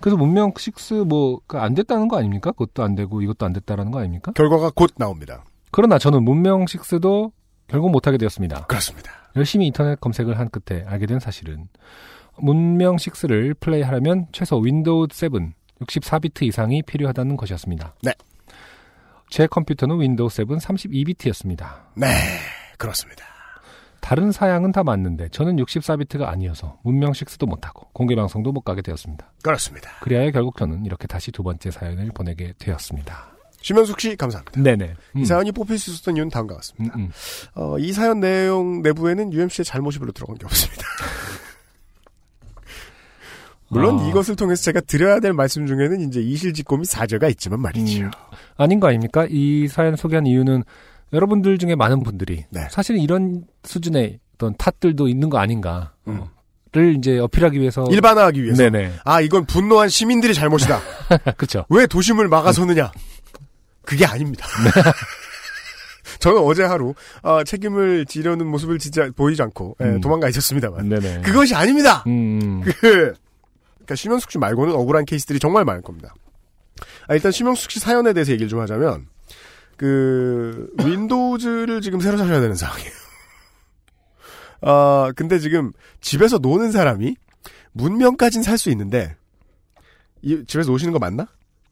그래서 문명 6 뭐가 안 됐다는 거 아닙니까? 그것도 안 되고 이것도 안 됐다라는 거 아닙니까? 결과가 곧 나옵니다. 그러나 저는 문명 6도 결국 못 하게 되었습니다. 그렇습니다. 열심히 인터넷 검색을 한 끝에 알게 된 사실은 문명 6를 플레이하려면 최소 윈도우 7 64비트 이상이 필요하다는 것이었습니다. 네. 제 컴퓨터는 윈도우 7 32비트였습니다. 네, 그렇습니다. 다른 사양은 다 맞는데 저는 64비트가 아니어서 문명 6도 못하고 공개 방송도 못 가게 되었습니다. 그렇습니다. 그리하여 결국 저는 이렇게 다시 두 번째 사연을 보내게 되었습니다. 심현숙 씨 감사합니다. 네네. 이 음. 사연이 뽑힐 수 있었던 이유는 다음과 같습니다. 음, 음. 어, 이 사연 내용 내부에는 UMC의 잘못이 별로 들어간 게 없습니다. (laughs) 물론 아. 이것을 통해서 제가 드려야 될 말씀 중에는 이제 이실직고 및 사죄가 있지만 말이지요. 음, 아닌 거 아닙니까? 이 사연 소개한 이유는 여러분들 중에 많은 분들이 네. 사실은 이런 수준의 어떤 탓들도 있는 거 아닌가. 어, 를 이제 어필하기 위해서 음. 일반화하기 위해서. 네네. 아 이건 분노한 시민들이 잘못이다. (laughs) 그렇죠. 왜 도심을 막아서느냐? 그게 아닙니다. (laughs) 저는 어제 하루 아, 책임을 지려는 모습을 진짜 보이지 않고 예, 음. 도망가 있었습니다만 네네. 그것이 아닙니다. 음. (laughs) 그 그러니까 심영숙 씨 말고는 억울한 케이스들이 정말 많을 겁니다. 아, 일단 심영숙 씨 사연에 대해서 얘기를 좀 하자면 그 윈도우즈를 지금 새로 사셔야 되는 상황이에요. (laughs) 아 근데 지금 집에서 노는 사람이 문명까진 살 수 있는데 이, 집에서 노시는 거 맞나?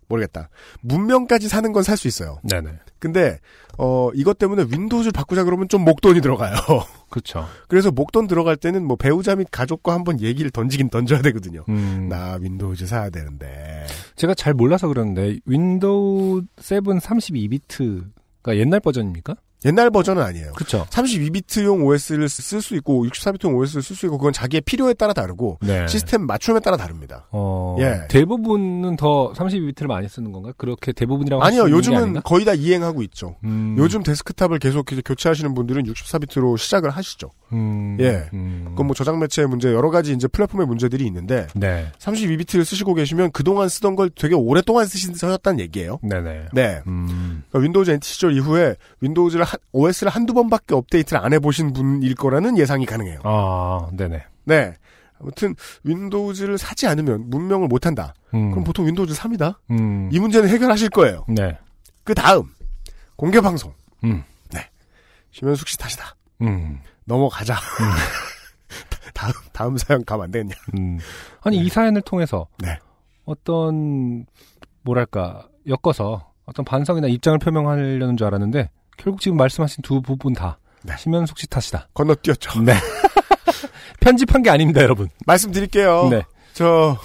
모르겠다. 문명까지 사는 건 살 수 있어요. 네네. 근데 어 이것 때문에 윈도우즈를 바꾸자 그러면 좀 목돈이 들어가요. (laughs) 그렇죠. 그래서 목돈 들어갈 때는 뭐 배우자 및 가족과 한번 얘기를 던지긴 던져야 되거든요. 음. 나 윈도우즈 사야 되는데. 제가 잘 몰라서 그러는데 윈도우 7 32비트가 옛날 버전입니까? 옛날 버전은 아니에요. 그렇죠. 32비트용 OS를 쓸 수 있고 64비트용 OS를 쓸 수 있고 그건 자기의 필요에 따라 다르고 네. 시스템 맞춤에 따라 다릅니다. 어, 예. 대부분은 더 32비트를 많이 쓰는 건가요? 그렇게 대부분이라고 아니요, 요즘은? 거의 다 이행하고 있죠. 음. 요즘 데스크탑을 계속 교체하시는 분들은 64비트로 시작을 하시죠. 음. 예. 음. 그건 뭐 저장 매체의 문제, 여러 가지 이제 플랫폼의 문제들이 있는데, 네. 32비트를 쓰시고 계시면 그동안 쓰던 걸 되게 오랫동안 쓰셨다는 얘기예요. 네네. 네. 음. 그러니까 윈도우즈 NT 시절 이후에 윈도우즈를 한- OS를 한두 번밖에 업데이트를 안 해보신 분일 거라는 예상이 가능해요. 아, 네네. 네. 아무튼 윈도우즈를 사지 않으면 문명을 못한다. 음. 그럼 보통 윈도우즈 삽니다. 음. 이 문제는 해결하실 거예요. 네. 그 다음 공개 방송. 음. 네. 심현숙 씨 탓이다. 음. 넘어가자. (laughs) 다음 다음 사연 가면 안 되겠냐? 음. 아니, 이 사연을 통해서 네. 어떤, 뭐랄까, 엮어서 어떤 반성이나 입장을 표명하려는 줄 알았는데, 결국 지금 말씀하신 두 부분 다 네. 심현숙 씨 탓이다. 건너뛰었죠. 네. (laughs) 편집한 게 아닙니다, 여러분. 말씀드릴게요. 네. 저,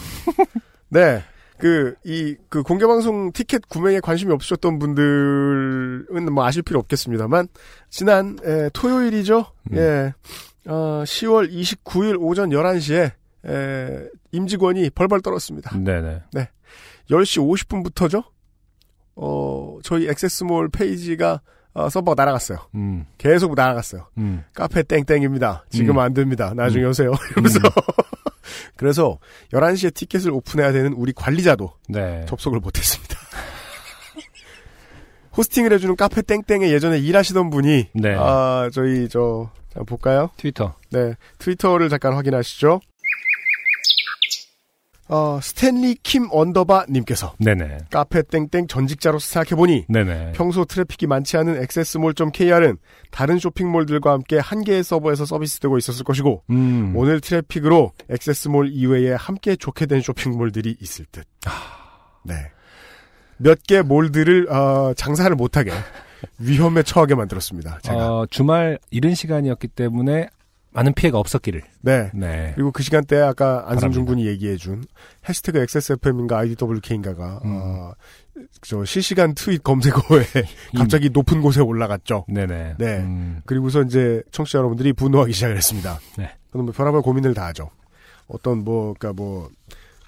(laughs) 네. 그, 이, 그 공개방송 티켓 구매에 관심이 없으셨던 분들은 뭐 아실 필요 없겠습니다만, 지난, 에, 토요일이죠? 음. 예. 어, 10월 29일 오전 11시에, 에, 임직원이 벌벌 떨었습니다. 네네. 10시 50분부터죠? 어, 저희 액세스몰 페이지가, 어, 서버가 날아갔어요. 음. 계속 날아갔어요. 음. 카페 땡땡입니다. 지금 음. 안 됩니다. 나중에 음. 오세요. 이러면서. (laughs) 그래서 11시에 티켓을 오픈해야 되는 우리 관리자도 네. 접속을 못했습니다. (laughs) 호스팅을 해주는 카페 땡땡에 예전에 일하시던 분이 네. 아 저희 저 볼까요? 트위터. 네 트위터를 잠깐 확인하시죠. 어 스탠리 킴 underbar 님께서 네네. 카페 땡땡 전직자로서 생각해보니 네네. 평소 트래픽이 많지 않은 액세스몰.kr은 다른 쇼핑몰들과 함께 한 개의 서버에서 서비스되고 있었을 것이고 음. 오늘 트래픽으로 액세스몰 이외에 함께 좋게 된 쇼핑몰들이 있을 듯. 네. 몇 개 몰들을 어, 장사를 못하게 (laughs) 위험에 처하게 만들었습니다. 제가. 어, 주말 이른 시간이었기 때문에 많은 피해가 없었기를. 네. 네. 그리고 그 시간대에 아까 안승준 군이 얘기해준 해시태그 XSFM인가 IDWK인가가 음. 어, 저 실시간 트윗 검색어에 (laughs) 갑자기 높은 곳에 올라갔죠. 네네. 네. 음. 그리고서 이제 청취자 여러분들이 분노하기 시작을 했습니다. 네. 저는 뭐 별의별 고민을 다 하죠. 어떤 뭐, 그니까 뭐,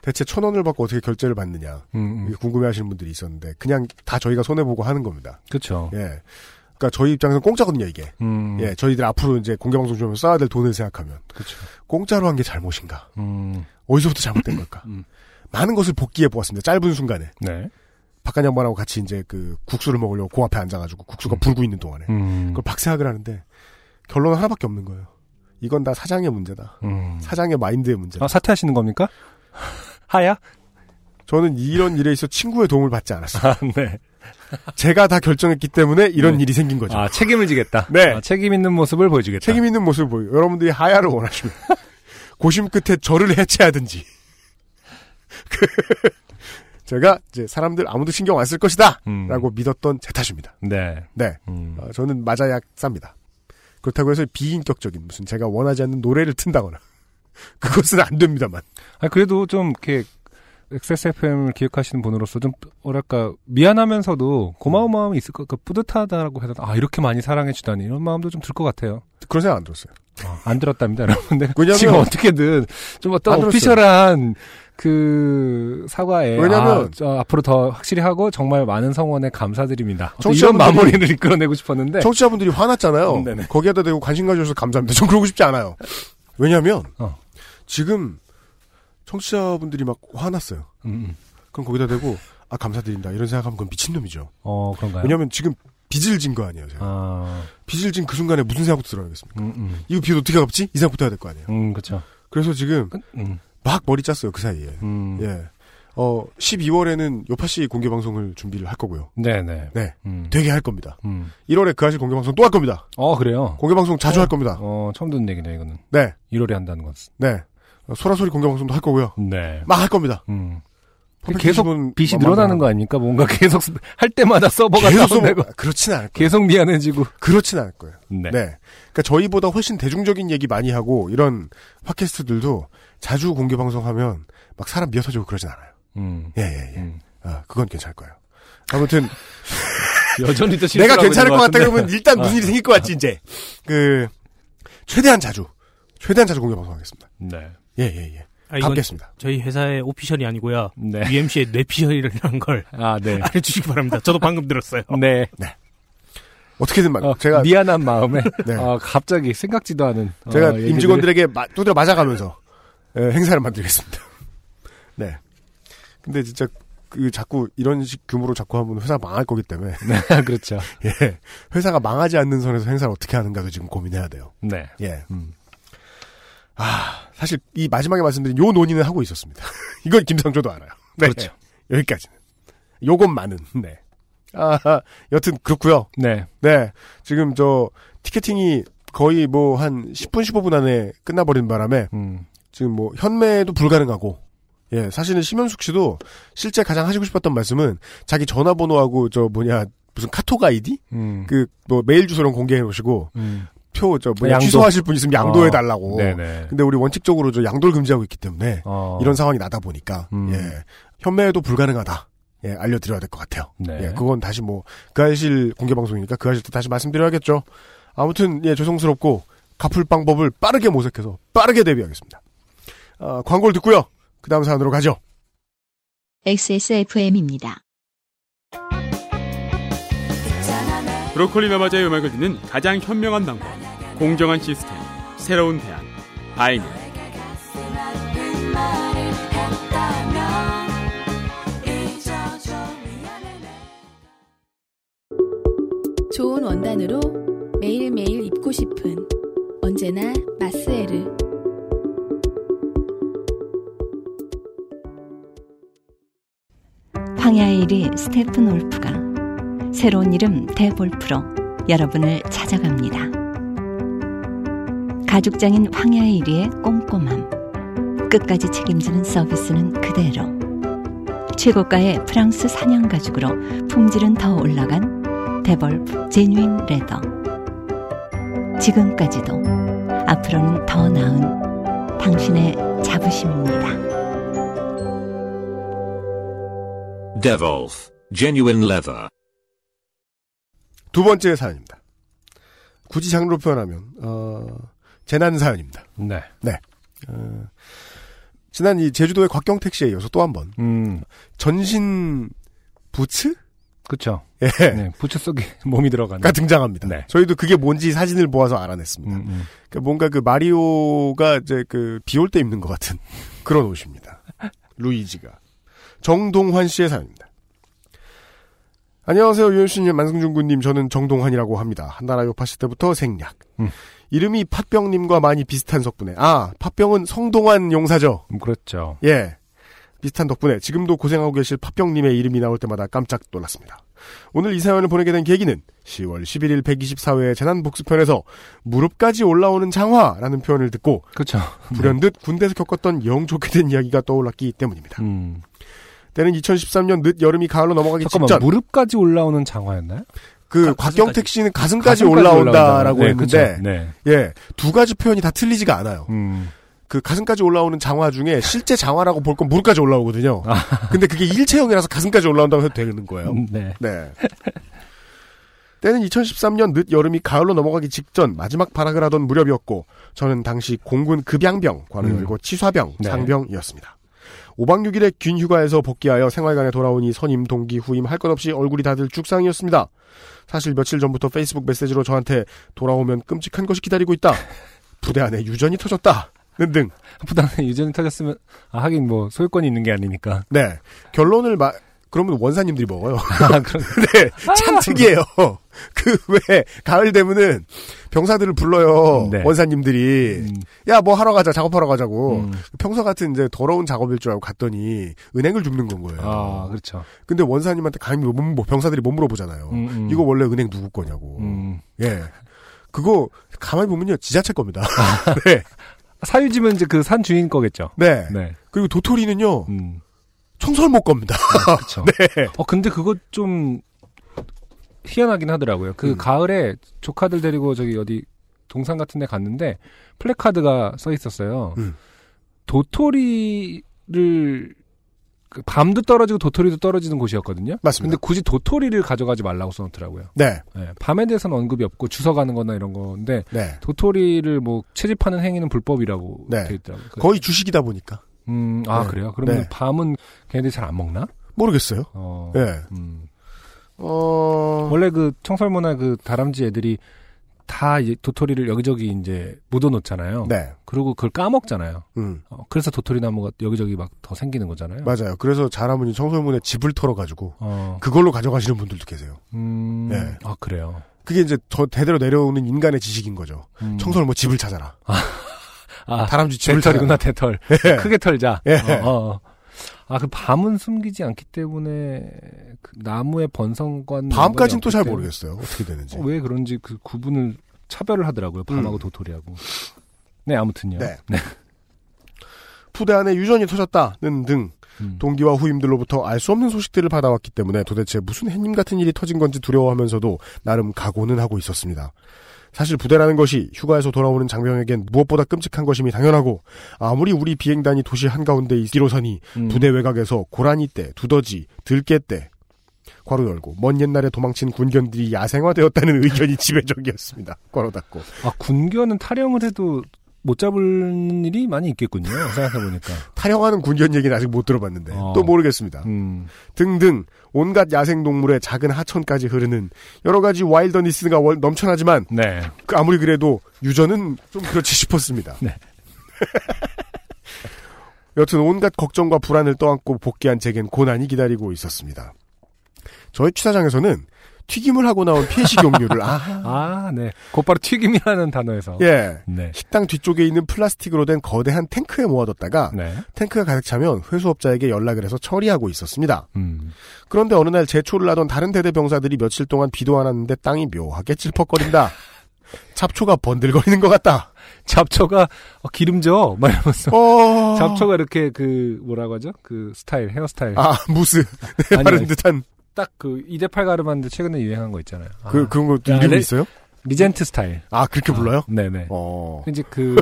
대체 천 원을 받고 어떻게 결제를 받느냐. 음, 이게 궁금해 하시는 분들이 있었는데, 그냥 다 저희가 손해보고 하는 겁니다. 그렇죠. 예. 그니까 저희 입장에서는 공짜거든요, 이게. 음. 예, 저희들 앞으로 이제 공개 방송 좀 써야 될 돈을 생각하면. 그렇죠. 공짜로 한 게 잘못인가? 음. 어디서부터 잘못된 (clears throat) 걸까? 음. 많은 것을 복기해 보았습니다. 짧은 순간에. 네. 박간 양반하고 같이 이제 그 국수를 먹으려고 공 앞에 앉아가지고 국수가 불고 있는 동안에. 음. 그걸 박세학을 하는데, 결론은 하나밖에 없는 거예요. 이건 다 사장의 문제다. 음. 사장의 마인드의 문제다. 아, 사퇴하시는 겁니까? (laughs) 하야? 저는 이런 일에 있어 친구의 도움을 받지 않았어요. 아, 네. 제가 다 결정했기 때문에 이런 네. 일이 생긴 거죠. 아, 책임을 지겠다. 네. 아, 책임 있는 모습을 보여주겠다. 책임 있는 모습을 보여. 여러분들이 하야를 원하시면 (laughs) 고심 끝에 저를 해체하든지. (laughs) 그 제가 이제 사람들 아무도 신경 안 쓸 것이다. 음. 라고 믿었던 제 탓입니다. 네. 네. 음. 어, 저는 맞아야 쌉니다. 그렇다고 해서 비인격적인 무슨 제가 원하지 않는 노래를 튼다거나 (laughs) 그것은 안 됩니다만. 아, 그래도 좀 이렇게 XSFM을 기획하시는 분으로서 좀 뭐랄까 미안하면서도 고마운 마음이 있을 것, 그 뿌듯하다라고 해서 아 이렇게 많이 사랑해 주다니 이런 마음도 좀 들 것 같아요. 그런 생각 안 들었어요. 아, 안 들었답니다, (laughs) 여러분. 근 왜냐면- 지금 어떻게든 좀 어떤. 오피셜한 그 사과에 왜냐면- 아, 저 앞으로 더 확실히 하고 정말 많은 성원에 감사드립니다. 이런 마무리를 (laughs) 이끌어내고 싶었는데 청취자분들이 화났잖아요. 음. 거기에다 대고 관심 가져주셔서 감사합니다. 전 그러고 싶지 않아요. 왜냐면 어. 지금 청취자분들이 막 화났어요. 음, 그럼 거기다 대고 아 감사드립니다. 이런 생각하면 그건 미친놈이죠. 어 그런가요? 왜냐면 지금 빚을 진 거 아니에요. 제가. 아, 빚을 진 그 순간에 무슨 생각부터 들어야겠습니까? 음, 음, 이거 빚 어떻게 갚지? 이 생각부터 해야 될 거 아니에요. 음, 그렇죠. 그래서 지금 음, 막 머리 짰어요. 그 사이에. 음, 예. 어 12월에는 요파 씨 공개 방송을 준비를 할 거고요. 네네. 네. 음, 되게 할 겁니다. 음. 1월에 그 아실 공개 방송 또 할 겁니다. 어 그래요. 공개 방송 자주 할 겁니다. 어 처음 듣는 얘기네 이거는. 네. 1월에 한다는 건. 네. 어, 소라소리 공개 방송도 할 거고요. 네. 막 할 겁니다. 음. 계속 빚이. 늘어나는 거 아닙니까? 뭔가 계속 쓰- 할 때마다 서버가 다운되고 그렇진 않을 거예요. 계속 미안해지고. 그렇진 않을 거예요. 네. 네. 그러니까 저희보다 훨씬 대중적인 얘기 많이 하고 이런 팟캐스트들도 자주 공개 방송하면 막 사람 미어터지고 그러진 않아요. 음. 예, 예, 예. 음. 아, 그건 괜찮을 거예요. 아무튼 (laughs) 여전히 또 내가 괜찮을 있는 것 같다. 그러면 일단 무슨 아. 일이 생길 것 같지 이제. 그 최대한 자주 최대한 자주 공개 방송하겠습니다. 네. 예, 예, 예. 아, 이건 갚겠습니다. 저희 회사의 오피셜이 아니고요. 네. UMC의 뇌피셜이라는 걸 아, 네. (laughs) 알려주시기 바랍니다. 저도 방금 들었어요. 네. 어떻게든 말. 어, 제가 미안한 마음에 (laughs) 네. 아, 갑자기 생각지도 않은 제가 어, 임직원들에게 마- 두드려 맞아가면서 예, 행사를 만들겠습니다. (laughs) 네. 근데 진짜 그 자꾸 이런 식 규모로 자꾸 하면 회사 망할 거기 때문에 네, 그렇죠. 예 회사가 망하지 않는 선에서 행사를 어떻게 하는가도 지금 고민해야 돼요. 네. 예. 음. 아 사실 이 마지막에 말씀드린 요 논의는 하고 있었습니다. (laughs) 이건 김상조도 알아요. 네. 그렇죠. 여기까지는. 요것만은 네. 아 여튼 그렇고요. 네. 네. 지금 저 티켓팅이 거의 뭐 한 10분 15분 안에 끝나버린 바람에 음. 지금 뭐 현매도 불가능하고 예 사실은 심현숙 씨도 실제 가장 하시고 싶었던 말씀은 자기 전화번호하고 저 뭐냐 무슨 카톡 아이디 음. 그 뭐 메일 주소랑 공개해 놓으시고 음. 표 저 뭐냐 양도. 취소하실 분 있으면 양도해 어. 달라고 네네. 근데 우리 원칙적으로 저 양도를 금지하고 있기 때문에 어. 이런 상황이 나다 보니까 음. 예 현매도 불가능하다 예 알려드려야 될 것 같아요 네. 예 그건 다시 뭐 그 아실 공개 방송이니까 그 아실 때 다시 말씀드려야겠죠 아무튼 예 죄송스럽고 갚을 방법을 빠르게 모색해서 빠르게 대비하겠습니다 아, 광고를 듣고요 그 다음 사연으로 가죠 XSFM입니다. 브로콜리 마마자의 음악을 듣는 가장 현명한 방법 공정한 시스템 새로운 대안 바이닐 좋은 원단으로 매일매일 입고 싶은 언제나 마스에르 황야의 이리 스테픈울프가 새로운 이름 데볼프로 여러분을 찾아갑니다. 가죽장인 황야의 이리의 꼼꼼함, 끝까지 책임지는 서비스는 그대로. 최고가의 프랑스산 양가죽으로 품질은 더 올라간 데볼프 genuine leather. 지금까지도 앞으로는 더 나은 당신의 자부심입니다. Devolf. Genuine leather. 두 번째 사연입니다 굳이 장르로 표현하면 어, 재난 사연입니다 네. 네 어, 지난 이 제주도의 곽경택 씨에 이어서 또 한 번 음. 전신 부츠 그쵸. 예. 네. 부츠 속에 (laughs) 몸이 들어가는. 가 등장합니다. 네. 저희도 그게 뭔지 사진을 보아서 알아냈습니다. 음, 음. 그러니까 뭔가 그 마리오가 이제 그 비 올 때 입는 것 같은 (laughs) 그런 옷입니다. 루이지가 정동환 씨의 사연입니다. 안녕하세요 유현수님 만승준 군님 저는 정동환이라고 합니다. 한나라 요파시 때부터 생략. 음. 이름이 팥병님과 많이 비슷한 석분에 아 팥병은 성동환 용사죠. 음, 그렇죠. 예. 비슷한 덕분에 지금도 고생하고 계실 팥병님의 이름이 나올 때마다 깜짝 놀랐습니다. 오늘 이 사연을 보내게 된 계기는 10월 11일 124회 재난복수편에서 무릎까지 올라오는 장화라는 표현을 듣고 그렇죠. 불현듯 군대에서 겪었던 영 좋게 된 이야기가 떠올랐기 때문입니다. 때는 2013년 늦 여름이 가을로 넘어가기 음. 잠깐만 직전 무릎까지 올라오는 장화였나요? 그 곽경택 씨는 가슴까지, 가슴까지 올라온다라고 올라온다. 네, 했는데. 네. 예, 두 가지 표현이 다 틀리지가 않아요. 음. 그 가슴까지 올라오는 장화 중에 실제 장화라고 볼 건 무릎까지 올라오거든요. 아. 근데 그게 일체형이라서 가슴까지 올라온다고 해도 되는 거예요. 네. 네. 때는 2013년 늦 여름이 가을로 넘어가기 직전 마지막 발악을 하던 무렵이었고 저는 당시 공군 급양병, 괄호 음. 열고 치사병, 네. 상병이었습니다. 5박 6일의 균 휴가에서 복귀하여 생활관에 돌아오니 선임, 동기, 후임 할 것 없이 얼굴이 다들 죽상이었습니다. 사실 며칠 전부터 페이스북 메시지로 저한테 돌아오면 끔찍한 것이 기다리고 있다. 부대 안에 유전이 터졌다. 등등. 부당한 유전이 터졌으면 아, 하긴 뭐 소유권이 있는 게 아니니까. 네. 결론을 마, 그러면 원사님들이 먹어요. (laughs) 아, 그럼. (laughs) 네. 참 특이해요. (laughs) 그, 왜, 가을 되면은 병사들을 불러요. 네. 원사님들이. 야, 뭐 하러 가자. 작업하러 가자고. 음. 평소 같은 이제 더러운 작업일 줄 알고 갔더니 은행을 줍는 건 거예요. 아, 그렇죠. 근데 원사님한테 감히 못, 뭐 병사들이 못 물어보잖아요. 음, 음. 이거 원래 은행 누구 거냐고. 음. 예. 그거 가만히 보면요. 지자체 겁니다. 아. 네. 사유지면 이제 그 산 주인 거겠죠. 네. 네. 그리고 도토리는요. 음. 청설목 겁니다. 그렇죠. (laughs) 네. 어 근데 그거 좀 희한하긴 하더라고요. 그 음. 가을에 조카들 데리고 저기 어디 동산 같은 데 갔는데 플래카드가 써 있었어요. 음. 도토리를 그 밤도 떨어지고 도토리도 떨어지는 곳이었거든요. 맞습니다. 근데 굳이 도토리를 가져가지 말라고 써놓더라고요. 네. 네, 밤에 대해서는 언급이 없고 주워 가는 거나 이런 건데 네. 도토리를 뭐 채집하는 행위는 불법이라고 네. 돼 있더라고요. 그- 거의 주식이다 보니까. 음, 아 네. 그래요? 그러면 네. 밤은 걔네들이 잘 안 먹나? 모르겠어요. 어, 예. 음. 어. 원래 그 청설모나 그 다람쥐 애들이 다 도토리를 여기저기 이제 묻어놓잖아요. 네. 그리고 그걸 까먹잖아요. 음. 어, 그래서 도토리 나무가 여기저기 막 더 생기는 거잖아요. 맞아요. 그래서 잘하면 청설문에 집을 털어가지고 어. 그걸로 가져가시는 분들도 계세요. 음, 네. 아 그래요. 그게 이제 저 대대로 내려오는 인간의 지식인 거죠. 음. 청설모 집을 찾아라. 아, 다람쥐 집을 대털이구나 찾아라. 대털. 예. (laughs) 크게 털자. 예. 어, 어. 아, 그 밤은 숨기지 않기 때문에 그 나무의 번성관 밤까진 또잘 모르겠어요. 어떻게 되는지. 어, 왜 그런지 그 구분을 차별을 하더라고요. 밤하고 음. 도토리하고. 네, 아무튼요. 네. 푸대 안에 유전이 터졌다는 등 음. 동기와 후임들로부터 알 수 없는 소식들을 받아왔기 때문에 도대체 무슨 해님 같은 일이 터진 건지 두려워하면서도 나름 각오는 하고 있었습니다. 사실 부대라는 것이 휴가에서 돌아오는 장병에겐 무엇보다 끔찍한 것임이 당연하고 아무리 우리 비행단이 도시 한가운데 있기로서니 음. 부대 외곽에서 고라니 떼, 두더지, 들깨 떼 괄호 열고 먼 옛날에 도망친 군견들이 야생화되었다는 의견이 (laughs) 지배적이었습니다. 괄호 닫고 아, 군견은 타령을 해도 못 잡을 일이 많이 있겠군요. 생각해보니까. (laughs) 타령하는 군견 얘기는 아직 못 들어봤는데 어. 또 모르겠습니다. 음. 등등 온갖 야생동물의 작은 하천까지 흐르는 여러 가지 와일더니스가 월- 넘쳐나지만 네. 그 아무리 그래도 유저는 좀 그렇지 싶었습니다. 네. (laughs) 여튼 온갖 걱정과 불안을 떠안고 복귀한 제겐 고난이 기다리고 있었습니다. 저희 취사장에서는 튀김을 하고 나온 피해 식용유를 아, 아, 네. 곧바로 튀김이라는 단어에서. 예. 네. 식당 뒤쪽에 있는 플라스틱으로 된 거대한 탱크에 모아뒀다가 네. 탱크가 가득 차면 회수업자에게 연락을 해서 처리하고 있었습니다. 음. 그런데 어느 날 제초를 하던 다른 대대 병사들이 며칠 동안 비도 안 왔는데 땅이 묘하게 찔퍽거린다. (laughs) 잡초가 번들거리는 것 같다. 잡초가 어, 기름져 막 이러면서 어... 잡초가 이렇게 그 뭐라고 하죠? 그 스타일 헤어스타일 아 무스 (laughs) 네, 아니, 바른. 듯한 딱 그 이대팔 가르마인데 최근에 유행한 거 있잖아요. 아. 그 그런 거 야, 이름이 레- 있어요? regent 스타일. 아 그렇게 불러요? 네네. 어. 이제 그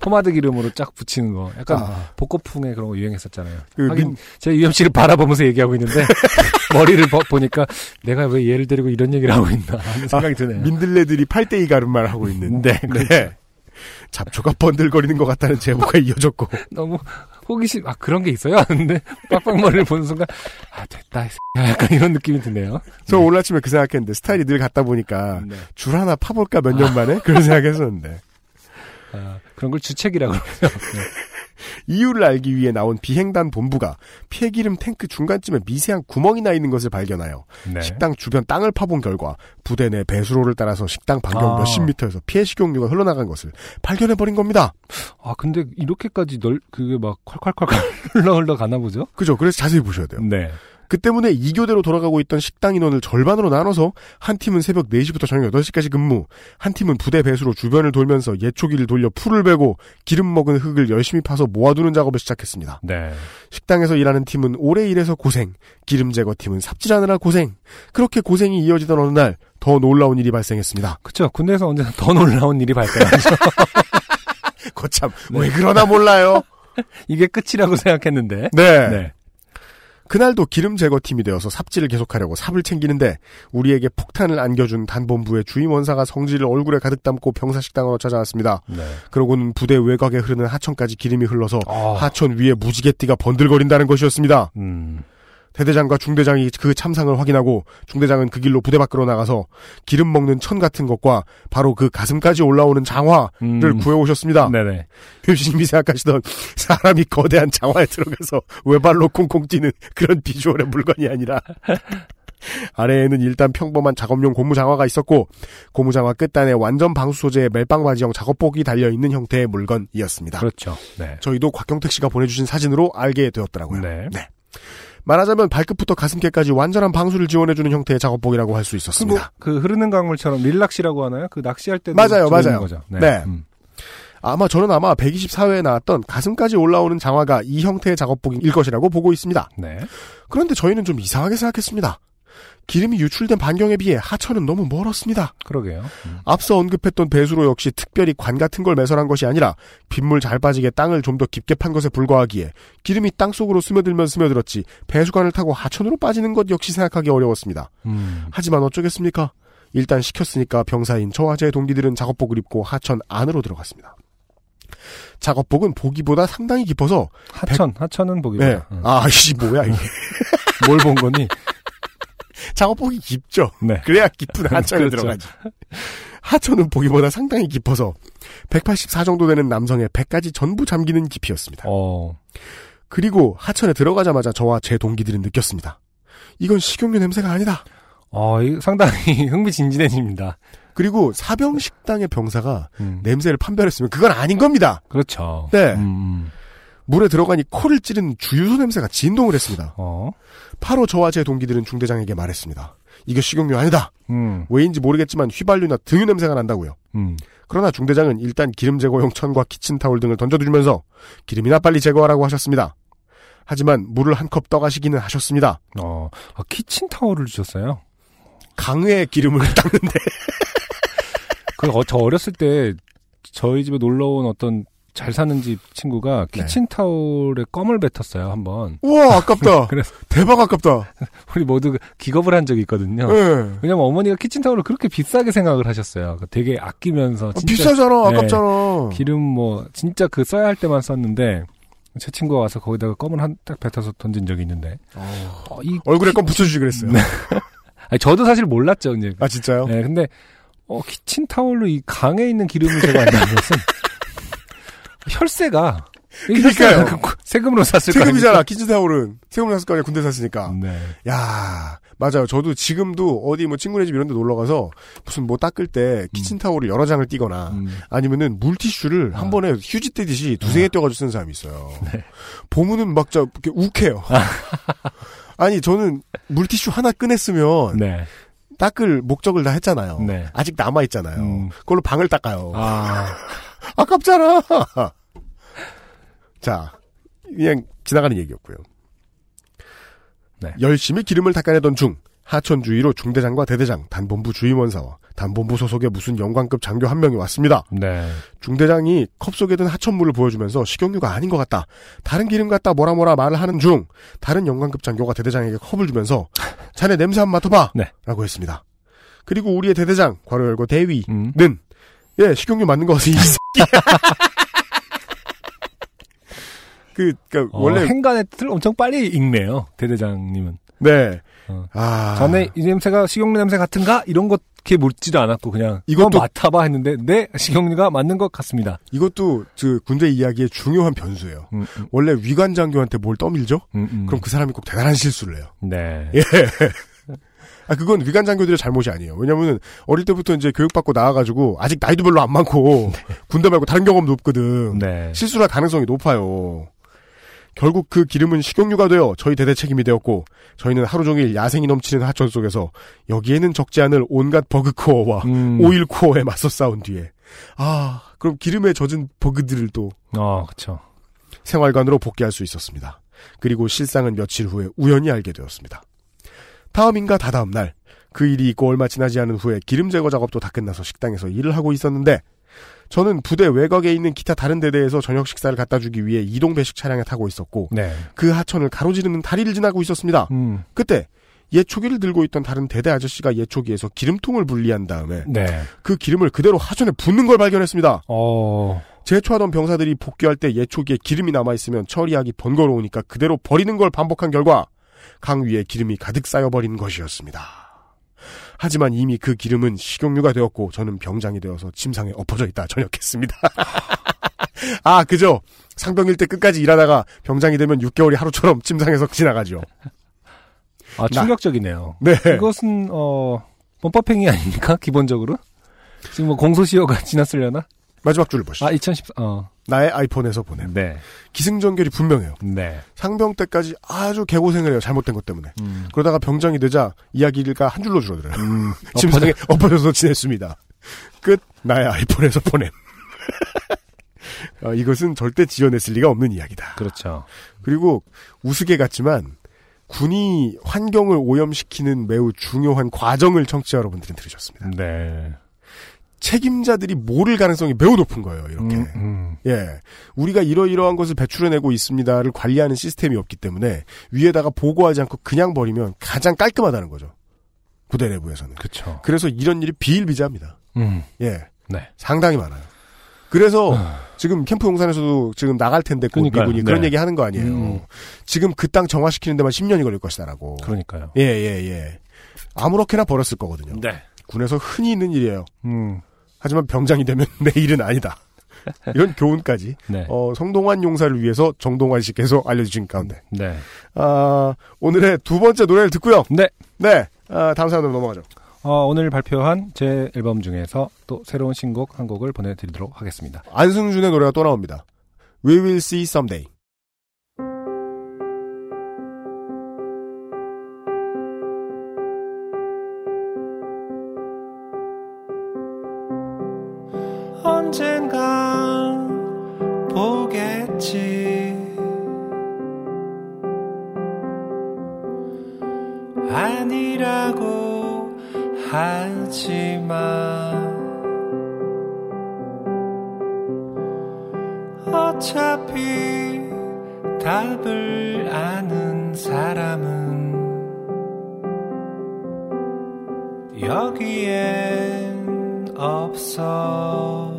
포마드 기름으로 쫙 붙이는 거. 약간 아. 복고풍의 그런 거 유행했었잖아요. 그 하긴 민- 제가 씨를 바라보면서 얘기하고 있는데 (laughs) 머리를 버- 보니까 내가 왜 얘를 데리고 이런 얘기를 하고 있나 하는 생각이 드네요. 민들레들이 팔대이 가름말 하고 있는. 네, 그렇죠. 잡초가 번들거리는 것 같다는 제보가 (laughs) 이어졌고. 너무 호기심 아 그런 게 있어요 (laughs) 하는데 빡빡머리를 보는 순간 아 됐다. 약간 이런 느낌이 드네요. 저 오늘 아침에 그 생각했는데 스타일이 늘 갖다 보니까 네. 줄 하나 파볼까 몇 년 만에 그런 생각했었는데. 아, 그런 걸 주책이라고 그러죠. (laughs) 네. 이유를 알기 위해 나온 비행단 본부가 폐기름 탱크 중간쯤에 미세한 구멍이 나 있는 것을 발견하여 네. 식당 주변 땅을 파본 결과 부대 내 배수로를 따라서 식당 반경 아. 몇십 미터에서 피해 식용유가 흘러나간 것을 발견해 버린 겁니다. 아 근데 이렇게까지 널 그게 막 콸콸콸 흘러 (laughs) 흘러 가나 보죠? 그죠? 그래서 자세히 보셔야 돼요. 네. 그 때문에 2교대로 돌아가고 있던 식당 인원을 절반으로 나눠서 한 팀은 새벽 4시부터 저녁 8시까지 근무, 한 팀은 부대 배수로 주변을 돌면서 예초기를 돌려 풀을 베고 기름 먹은 흙을 열심히 파서 모아두는 작업을 시작했습니다. 네. 식당에서 일하는 팀은 오래 일해서 고생, 기름 제거 팀은 삽질하느라 고생. 그렇게 고생이 이어지던 어느 날 더 놀라운 일이 발생했습니다. 그쵸. 군대에서 언제나 더 놀라운 일이 발생하죠. (laughs) 거참 왜 그러나 몰라요. (laughs) 이게 끝이라고 생각했는데. 네. 네. 그날도 기름 제거팀이 되어서 삽질을 계속하려고 삽을 챙기는데 우리에게 폭탄을 안겨준 단본부의 주임 원사가 성질을 얼굴에 가득 담고 병사식당으로 찾아왔습니다. 네. 그러고는 부대 외곽에 흐르는 하천까지 기름이 흘러서 아. 하천 위에 무지개띠가 번들거린다는 것이었습니다. 음. 대대장과 중대장이 그 참상을 확인하고 중대장은 그 길로 부대 밖으로 나가서 기름 먹는 천 같은 것과 바로 그 가슴까지 올라오는 장화를 음. 구해오셨습니다. 네네. 유진님이 생각하시던 사람이 거대한 장화에 들어가서 외발로 콩콩 뛰는 그런 비주얼의 물건이 아니라 아래에는 일단 평범한 작업용 고무 장화가 있었고 고무 장화 끝단에 완전 방수 소재의 멜빵 바지형 작업복이 달려 있는 형태의 물건이었습니다. 그렇죠. 네. 저희도 곽경택 씨가 보내주신 사진으로 알게 되었더라고요. 네. 말하자면 발끝부터 가슴께까지 완전한 방수를 지원해주는 형태의 작업복이라고 할 수 있었습니다. 그 흐르는 강물처럼 릴낚시라고 하나요? 그 낚시할 때 맞아요, 맞아요. 거죠. 네. 네. 음. 아마 저는 아마 124회에 나왔던 가슴까지 올라오는 장화가 이 형태의 작업복일 것이라고 보고 있습니다. 네. 그런데 저희는 좀 이상하게 생각했습니다. 기름이 유출된 반경에 비해 하천은 너무 멀었습니다. 그러게요. 음. 앞서 언급했던 배수로 역시 특별히 관 같은 걸 매설한 것이 아니라 빗물 잘 빠지게 땅을 좀 더 깊게 판 것에 불과하기에 기름이 땅 속으로 스며들면 스며들었지 배수관을 타고 하천으로 빠지는 것 역시 생각하기 어려웠습니다. 음. 하지만 어쩌겠습니까? 일단 시켰으니까 병사인 저와 제 동기들은 작업복을 입고 하천 안으로 들어갔습니다. 작업복은 보기보다 상당히 깊어서 하천, 하천은 보기보다. 네. 음. 아, 씨 뭐야 이게. (laughs) 뭘 본 거니? 작업복이 깊죠. 네. 그래야 깊은 (laughs) 하천에 그렇죠. 들어가지. 하천은 보기보다 상당히 깊어서 184 정도 되는 남성의 배까지 전부 잠기는 깊이였습니다. 어. 그리고 하천에 들어가자마자 저와 제 동기들은 느꼈습니다. 이건 식용유 냄새가 아니다. 어, 이 상당히 (laughs) 흥미진진해집니다. 그리고 사병 식당의 병사가 음. 냄새를 판별했으면 그건 아닌 겁니다. 그렇죠. 네. 음. 물에 들어가니 코를 찌르는 주유소 냄새가 진동을 했습니다. 어. 바로 저와 제 동기들은 중대장에게 말했습니다. 이거 식용유 아니다. 음. 왜인지 모르겠지만 휘발유나 등유 냄새가 난다고요. 음. 그러나 중대장은 일단 기름 제거용 천과 키친타올 등을 던져주면서 기름이나 빨리 제거하라고 하셨습니다. 하지만 물을 한 컵 떠가시기는 하셨습니다. 어. 아, 키친타월을 주셨어요. 강의 기름을 (laughs) 닦는데 그, 어, 저 어렸을 때 저희 집에 놀러 온 어떤 잘 사는 집 친구가 네. 키친타올에 껌을 뱉었어요, 한 번. 우와 아깝다. (laughs) 그래서 대박 아깝다. (laughs) 우리 모두 기겁을 한 적이 있거든요. 네. 왜냐면 어머니가 키친타올을 그렇게 비싸게 생각을 하셨어요. 그 되게 아끼면서 진짜 비싸잖아 네. 아깝잖아. 기름 뭐 진짜 그 써야 할 때만 썼는데 제 친구가 와서 거기다가 껌을 한 딱 뱉어서 던진 적이 있는데 어, 이 얼굴에 껌 붙여주지 그랬어요. (laughs) 아니, 저도 사실 몰랐죠 이제. 아 진짜요? 네, 근데 어, 키친타올로 이 강에 있는 기름을 제거한다는 것은 혈세가 그러니까요. 혈세가 그 세금으로 샀을 거 세금이잖아. 키친타올은 세금을 샀을 거 아니야. 군대 샀으니까. 네. 야 맞아요. 저도 지금도 어디 뭐 친구네 집 이런 데 놀러 가서 무슨 뭐 닦을 때 키친타올을 여러 장을 띄거나 음. 아니면은 물티슈를 한 번에 휴지 떼듯이 두세 개 떼가지고 쓰는 사람이 있어요. 네. 보면은 막 저, 이렇게 욱해요. (laughs) 아니, 저는 물티슈 하나 꺼냈으면 네. 닦을 목적을 다 했잖아요. 네. 아직 남아 있잖아요. 음. 그걸로 방을 닦아요. 아. (laughs) 아깝잖아! 자, 그냥 지나가는 얘기였고요. 네. 열심히 기름을 닦아내던 중 하천 주위로 중대장과 대대장, 단본부 주임원사와 단본부 소속의 무슨 영관급 장교 한 명이 왔습니다. 네. 중대장이 컵 속에 든 하천물을 보여주면서 식용유가 아닌 것 같다. 다른 기름 같다 뭐라 뭐라 말을 하는 중 다른 영관급 장교가 대대장에게 컵을 주면서 자네 냄새 한번 맡아봐 네. 라고 했습니다. 그리고 우리의 대대장 괄호 열고 대위는 음. 예 식용유 맞는 거 같아 이 새끼야. (laughs) 그, 그 어, 원래 행간의 틀을 엄청 빨리 읽네요. 대대장님은. 네. 어. 아 전에 이 냄새가 식용유 냄새 같은가? 이런 것 그렇게 묻지도 않았고 그냥 이것도- 맡아봐 했는데 네 식용유가 맞는 것 같습니다. 이것도 그 군대 이야기의 중요한 변수예요. 음, 원래 위관 장교한테 뭘 떠밀죠? 음, 음. 그럼 그 사람이 꼭 대단한 실수를 해요. 네. 예. (laughs) 아, 그건 위관 장교들의 잘못이 아니에요. 왜냐면 어릴 때부터 이제 교육받고 나와가지고 아직 나이도 별로 안 많고 (laughs) 군대 말고 다른 경험도 없거든. 네. 실수할 가능성이 높아요. 결국 그 기름은 식용유가 되어 저희 대대 책임이 되었고 저희는 하루 종일 야생이 넘치는 하천 속에서 여기에는 적지 않을 온갖 버그 코어와 음. 오일 코어에 맞서 싸운 뒤에 아 그럼 기름에 젖은 버그들을 또 어, 그쵸. 생활관으로 복귀할 수 있었습니다. 그리고 실상은 며칠 후에 우연히 알게 되었습니다. 다음인가 다다음 날, 그 일이 있고 얼마 지나지 않은 후에 기름 제거 작업도 다 끝나서 식당에서 일을 하고 있었는데, 저는 부대 외곽에 있는 기타 다른 대대에서 저녁 식사를 갖다 주기 위해 이동 배식 차량에 타고 있었고, 네. 그 하천을 가로지르는 다리를 지나고 있었습니다. 음. 그때, 예초기를 들고 있던 다른 대대 아저씨가 예초기에서 기름통을 분리한 다음에, 네. 그 기름을 그대로 하천에 붓는 걸 발견했습니다. 어. 제초하던 병사들이 복귀할 때 예초기에 기름이 남아 있으면 처리하기 번거로우니까 그대로 버리는 걸 반복한 결과 강 위에 기름이 가득 쌓여버린 것이었습니다. 하지만 이미 그 기름은 식용유가 되었고 저는 병장이 되어서 침상에 엎어져 있다 전역했습니다. (laughs) 아 그죠? 상병일 때 끝까지 일하다가 병장이 되면 6개월이 하루처럼 침상에서 지나가죠. 아, 충격적이네요. 네. 이것은, 어, 범법행위 아닙니까? 기본적으로? 지금 뭐 공소시효가 (laughs) 지났으려나? 마지막 줄을 보시죠. 아, 2014, 어. 나의 아이폰에서 보낸 네. 기승전결이 분명해요. 네. 상병 때까지 아주 개고생을 해요. 잘못된 것 때문에. 음. 그러다가 병장이 되자 이야기가 한 줄로 줄어들어요. 음. (laughs) 침상에 엎어져서 지냈습니다. 끝. 나의 아이폰에서 보냄. (laughs) 어, 이것은 절대 지어냈을 리가 없는 이야기다. 그렇죠. 그리고 우스개 같지만 군이 환경을 오염시키는 매우 중요한 과정을 청취자 여러분들은 들으셨습니다. 네. 책임자들이 모를 가능성이 매우 높은 거예요. 이렇게. 음, 음. 예. 우리가 이러이러한 것을 배출해내고 있습니다를 관리하는 시스템이 없기 때문에 위에다가 보고하지 않고 그냥 버리면 가장 깔끔하다는 거죠. 부대 내부에서는. 그쵸. 그래서 이런 일이 비일비재합니다. 음. 예. 네. 상당히 많아요. 그래서 지금 캠프 용산에서도 지금 나갈 텐데 곧 그러니까요. 미군이 그런 네. 얘기 하는 거 아니에요. 음. 지금 그 땅 정화시키는 데만 10년이 걸릴 것이다라고. 그러니까요. 예, 예, 예. 아무렇게나 버렸을 거거든요. 네. 군에서 흔히 있는 일이에요. 음. 하지만 병장이 되면 (laughs) 내 일은 아니다. 이런 교훈까지 네. 어, 성동환 용사를 위해서 정동환 씨께서 알려주신 가운데 네. 아, 오늘의 두 번째 노래를 듣고요. 네. 네. 아, 다음 사연으로 넘어가죠. 어, 오늘 발표한 제 앨범 중에서 또 새로운 신곡 한 곡을 보내드리도록 하겠습니다. 안승준의 노래가 또 나옵니다. We will see someday. 언젠가 보겠지. 아니라고 하지마 어차피 답을 아는 사람은 여기엔 없어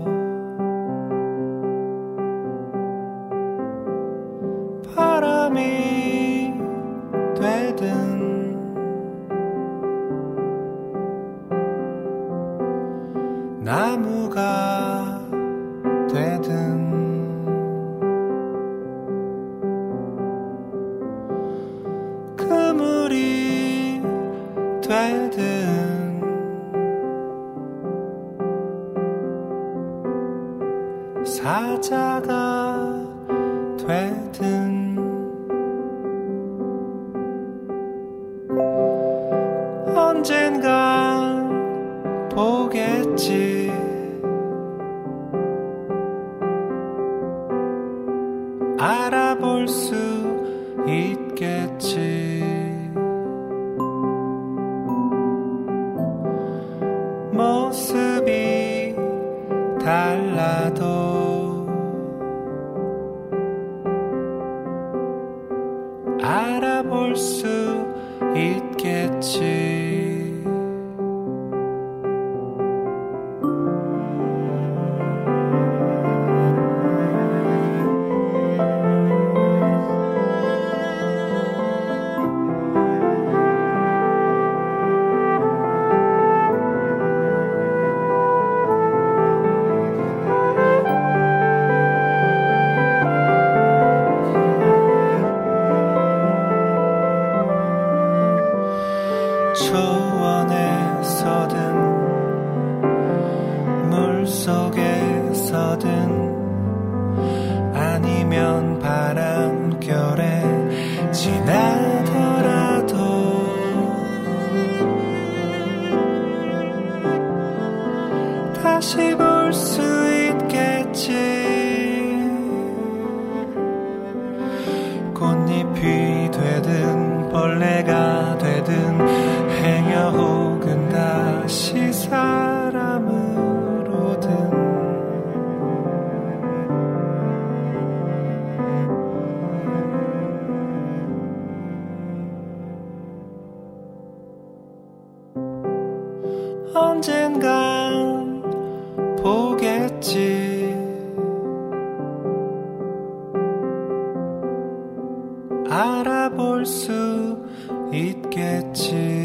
언젠간 보겠지. 알아볼 수 있겠지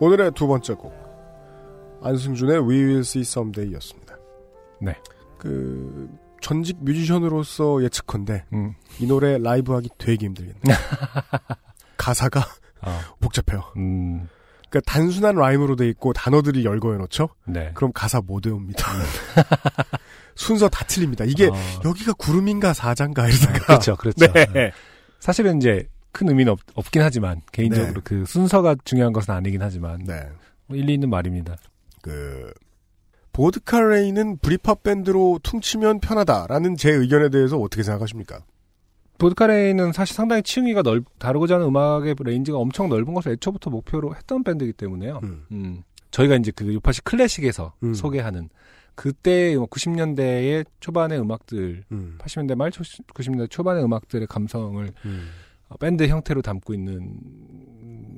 오늘의 두 번째 곡. 안승준의 We Will See Someday였습니다. 네. 그, 전직 뮤지션으로서 예측컨대, 음. 이 노래 라이브 하기 되게 힘들겠네. (laughs) 가사가 복잡해요. 음. 그러니까 단순한 라임으로 돼 있고 단어들이 열거해 놓죠? 네. 그럼 가사 못 외웁니다. (laughs) 순서 다 틀립니다. 이게 어. 여기가 구름인가 사자인가 이러다가 그렇죠, 그렇죠. (laughs) 네. 사실은 이제 큰 의미는 없, 없긴 하지만 개인적으로 네. 그 순서가 중요한 것은 아니긴 하지만 네. 뭐 일리 있는 말입니다. 그 보드카 레이는 브리팝 밴드로 퉁치면 편하다라는 제 의견에 대해서 어떻게 생각하십니까? 보드카레인은 사실 상당히 층위가 넓, 다루고자 하는 음악의 range가 엄청 넓은 것을 애초부터 목표로 했던 밴드이기 때문에요. 음. 저희가 이제 그 요파시 클래식에서 음. 소개하는 그때 90년대의 초반의 음악들, 음. 80년대 말 90년대 초반의 음악들의 감성을 음. 어, 밴드 형태로 담고 있는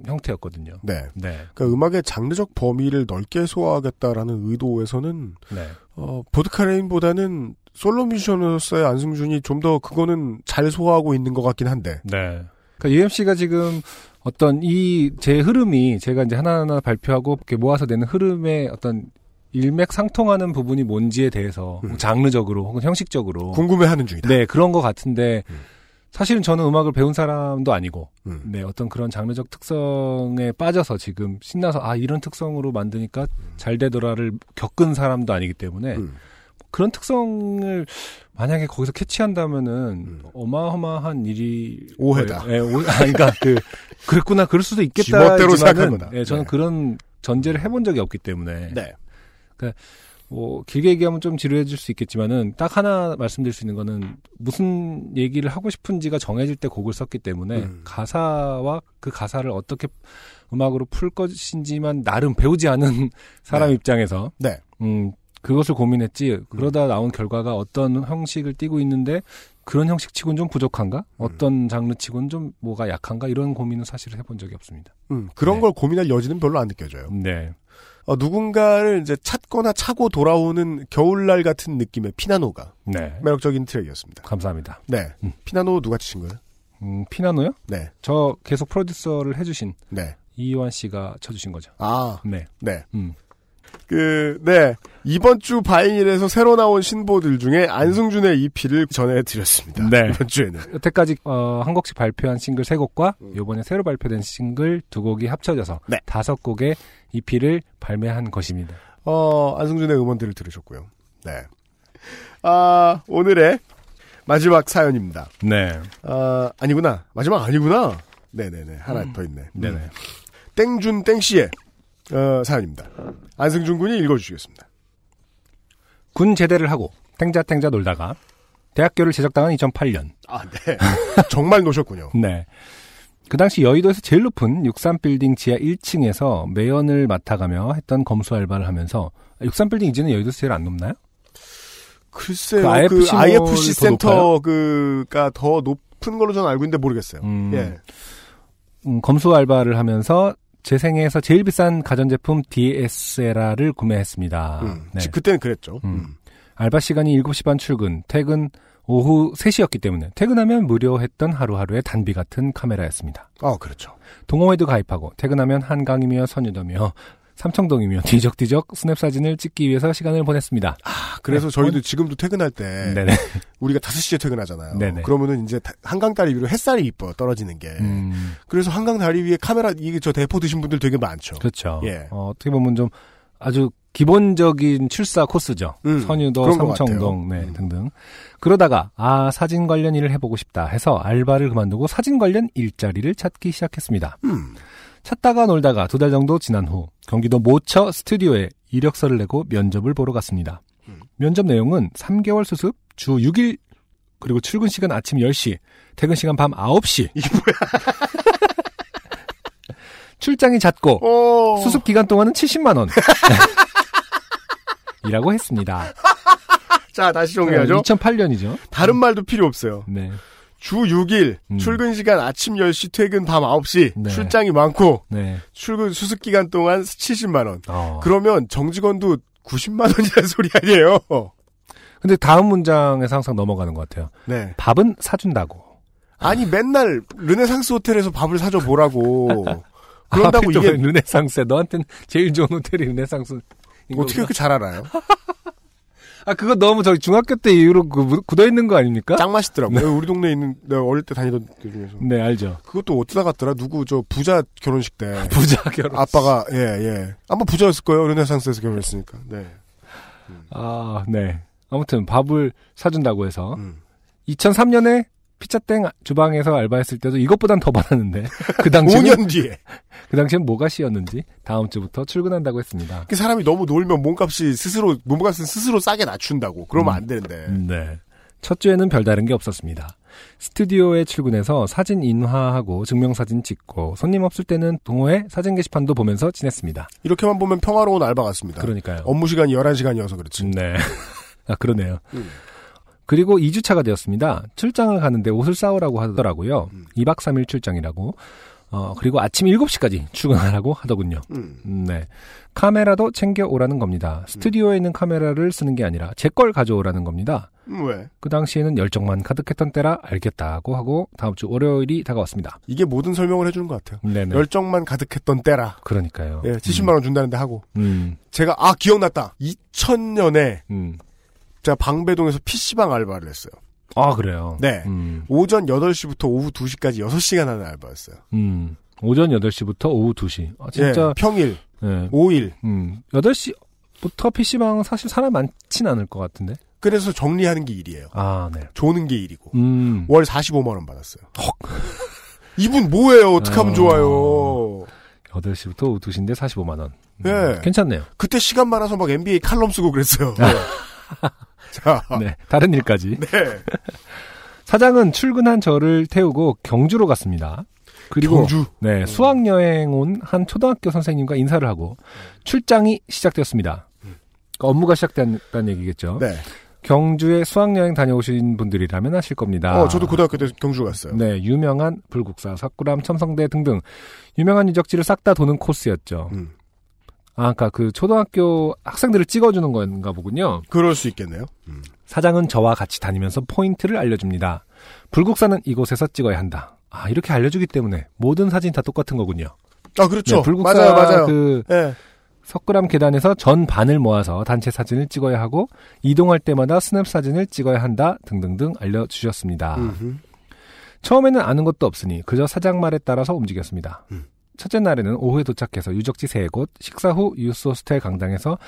형태였거든요. 네. 네. 그러니까 음악의 장르적 범위를 넓게 소화하겠다라는 의도에서는 네. 어, 보드카 레인보다는 솔로 뮤지션으로서의 안승준이 좀 더 그거는 잘 소화하고 있는 것 같긴 한데. 네. 그러니까 UMC가 지금 어떤 이 제 흐름이 제가 이제 하나하나 발표하고 이렇게 모아서 내는 흐름의 어떤 일맥상통하는 부분이 뭔지에 대해서 뭐 장르적으로 혹은 형식적으로 음. 궁금해하는 중이다. 네 그런 것 같은데 음. 사실은 저는 음악을 배운 사람도 아니고 네 어떤 그런 장르적 특성에 빠져서 지금 신나서 아 이런 특성으로 만드니까 음. 잘 되더라를 겪은 사람도 아니기 때문에 그런 특성을 만약에 거기서 캐치한다면은 어마어마한 일이 음. 오해다. 예, 오, 아, 그러니까 그 그랬구나 그럴 수도 있겠다. 지멋대로 생각한 거다. 예, 저는 네. 그런 전제를 해본 적이 없기 때문에. 네. 그러니까 뭐 길게 얘기하면 좀 지루해질 수 있겠지만은 딱 하나 말씀드릴 수 있는 거는 무슨 얘기를 하고 싶은지가 정해질 때 곡을 썼기 때문에 음. 가사와 그 가사를 어떻게 음악으로 풀 것인지만 나름 배우지 않은 (laughs) 사람 입장에서 네. 음 그것을 고민했지 그러다 나온 결과가 어떤 형식을 띠고 있는데 그런 형식치고는 좀 부족한가? 어떤 장르치고는 좀 뭐가 약한가? 이런 고민은 사실 해본 적이 없습니다. 음, 그런 걸 고민할 여지는 별로 안 느껴져요. 네. 어, 누군가를 이제 찾거나 차고 돌아오는 겨울날 같은 느낌의 피나노가 네. 매력적인 트랙이었습니다. 감사합니다. 네. 피나노 누가 치신 거예요? 음, 피나노요? 네. 저 계속 프로듀서를 해주신 네. 이완 씨가 쳐주신 거죠. 아. 네. 네. 음. 그, 네. 이번 주 바이닐에서 새로 나온 신보들 중에 안승준의 EP를 전해드렸습니다. 네. 이번 주에는. 여태까지 어, 한 곡씩 발표한 싱글 세 곡과 음. 이번에 새로 발표된 싱글 두 곡이 합쳐져서 네. 다섯 곡의 EP를 발매한 것입니다. 어, 안승준의 음원들을 들으셨고요. 네. 아, 오늘의 마지막 사연입니다. 네. 아, 아니구나. 마지막 아니구나. 네네네. 하나 음. 더 있네. 네네. 음. 땡준 땡씨의 어, 사연입니다. 안승준 군이 읽어주시겠습니다. 군 제대를 하고 탱자탱자 놀다가 대학교를 제적당한 2008년. 아, 네. (laughs) 정말 노셨군요. 네. 그 당시 여의도에서 제일 높은 63빌딩 지하 1층에서 매연을 맡아가며 했던 검수 알바를 하면서 63빌딩 이제는 여의도에서 제일 안 높나요? 글쎄요. 그그 IFC IFC, 몰이 더 센터? 그가 더 높은 걸로 저는 알고 있는데 모르겠어요. 음. 예. 음, 검수 알바를 하면서 제 생애에서 제일 비싼 가전제품 DSLR을 구매했습니다. 음. 네. 그때는 그랬죠. 음. 알바 시간이 7시 반 출근, 퇴근 오후 3시였기 때문에 퇴근하면 무료 했던 하루하루의 단비 같은 카메라였습니다. 아, 그렇죠. 동호회도 가입하고 퇴근하면 한강이며 선유도며 삼청동이며 뒤적뒤적 스냅 사진을 찍기 위해서 시간을 보냈습니다. 아, 그래서 네. 저희도 지금도 퇴근할 때 네네. 우리가 5시에 퇴근하잖아요. 네네. 그러면은 이제 다- 한강 다리 위로 햇살이 이뻐요. 떨어지는 게. 음, 그래서 한강 다리 위에 카메라 이게 저 대포 드신 분들 되게 많죠. 그렇죠. 예. 어, 떻게 보면 좀 아주 기본적인 출사 코스죠. 음, 선유도, 삼청동. 네, 등등. 그러다가 아 사진 관련 일을 해보고 싶다 해서 알바를 그만두고 사진 관련 일자리를 찾기 시작했습니다. 음. 찾다가 놀다가 두 달 정도 지난 후 경기도 모처 스튜디오에 이력서를 내고 면접을 보러 갔습니다. 음. 면접 내용은 3개월 수습, 주 6일, 그리고 출근 시간 아침 10시, 퇴근 시간 밤 9시. 이게 뭐야? (laughs) 출장이 잦고 어. 수습 기간 동안은 70만 원. (laughs) 이라고 했습니다. 자, 다시 정리하죠. 2008년이죠. 다른 말도 필요 없어요. 네. 주 6일, 음. 출근 시간 아침 10시, 퇴근 밤 9시, 네. 출장이 많고, 네. 출근 수습 기간 동안 70만 원. 어. 그러면 정직원도 90만 원이라는 (laughs) 소리 아니에요? 근데 다음 문장에서 항상 넘어가는 것 같아요. 네. 밥은 사준다고. 아니, 맨날 르네상스 호텔에서 밥을 사줘 보라고. (laughs) 그런다고 하필 또 이게 르네상스야. 너한테는 제일 좋은 호텔이 르네상스. 어떻게 그렇게 잘 알아요? 아, 그거 너무 저기 중학교 때 이후로 그 굳어 있는 거 아닙니까? 짱 맛있더라고요. 우리 동네에 있는, 내가 어릴 때 다니던 데 중에서. 네, 알죠. 그것도 어디다 갔더라? 누구, 저, 부자 결혼식 때. (laughs) 부자 결혼. 아빠가, 예, 예. 아마 부자였을 거예요. 르네상스에서 결혼했으니까. 네. 아, 네. 아무튼 밥을 사준다고 해서 음. 2003년에 피자땡 주방에서 알바했을 때도 이것보단 더 받았는데 (laughs) 그 당시에는 5년 뒤에. (laughs) 그 당시엔 뭐가 시였는지 다음 주부터 출근한다고 했습니다. 그 사람이 너무 놀면 몸값이 스스로, 몸값은 스스로 싸게 낮춘다고. 그러면 음. 안 되는데. 네. 첫 주에는 별다른 게 없었습니다. 스튜디오에 출근해서 사진 인화하고 증명사진 찍고 손님 없을 때는 동호회 사진 게시판도 보면서 지냈습니다. 이렇게만 보면 평화로운 알바 같습니다. 그러니까요. 업무 시간이 11시간이어서 그렇지. 네. (laughs) 아, 그러네요. 음. 그리고 2주차가 되었습니다. 출장을 가는데 옷을 싸우라고 하더라고요. 음. 2박 3일 출장이라고. 어, 그리고 아침 7시까지 출근하라고 하더군요. 음. 음, 네. 카메라도 챙겨오라는 겁니다. 스튜디오에 있는 카메라를 쓰는 게 아니라 제 걸 가져오라는 겁니다. 음, 왜? 그 당시에는 열정만 가득했던 때라 알겠다고 하고 다음 주 월요일이 다가왔습니다. 이게 모든 설명을 해주는 것 같아요. 네네. 열정만 가득했던 때라. 그러니까요. 예, 70만 원 준다는데 하고. 음, 제가, 아, 기억났다. 2000년에 음. 제가 방배동에서 PC방 알바를 했어요. 아, 그래요. 네. 음, 오전 8시부터 오후 2시까지 6시간 하는 알바였어요. 음. 오전 8시부터 오후 2시. 아, 진짜. 예, 평일, 네. 5일. 음, 8시부터 PC방 사실 사람 많진 않을 것 같은데. 그래서 정리하는 게 일이에요. 아, 네. 조는 게 일이고. 음. 월 45만원 받았어요. (laughs) 이분 뭐예요? 어떻게 하면 어. 좋아요? 8시부터 오후 2시인데 45만 원. 예. 괜찮네요. 그때 시간 많아서 막 NBA 칼럼 쓰고 그랬어요. (laughs) (laughs) 자, 네, 다른 일까지. 네. (laughs) 사장은 출근한 저를 태우고 경주로 갔습니다. 그리고 경주? 네, 수학 여행 온 한 초등학교 선생님과 인사를 하고 출장이 시작되었습니다. 그러니까 업무가 시작된다는 얘기겠죠. 네. 경주에 수학 여행 다녀오신 분들이라면 아실 겁니다. 어, 저도 고등학교 때 경주 갔어요. 네, 유명한 불국사, 석굴암, 첨성대 등등 유명한 유적지를 싹 다 도는 코스였죠. 음. 아, 그러니까 그 초등학교 학생들을 찍어주는 건가 보군요. 그럴 수 있겠네요. 사장은 저와 같이 다니면서 포인트를 알려줍니다. 불국사는 이곳에서 찍어야 한다. 아, 이렇게 알려주기 때문에 모든 사진 다 똑같은 거군요. 아, 그렇죠. 네, 불국사 맞아요, 맞아요. 그 예. 석굴암 계단에서 전 반을 모아서 단체 사진을 찍어야 하고 이동할 때마다 스냅 사진을 찍어야 한다 등등등 알려주셨습니다. 음흠. 처음에는 아는 것도 없으니 그저 사장 말에 따라서 움직였습니다. 음. 첫째 날에는 오후에 도착해서 유적지 세 곳, 식사 후 유스 호스텔 강당에서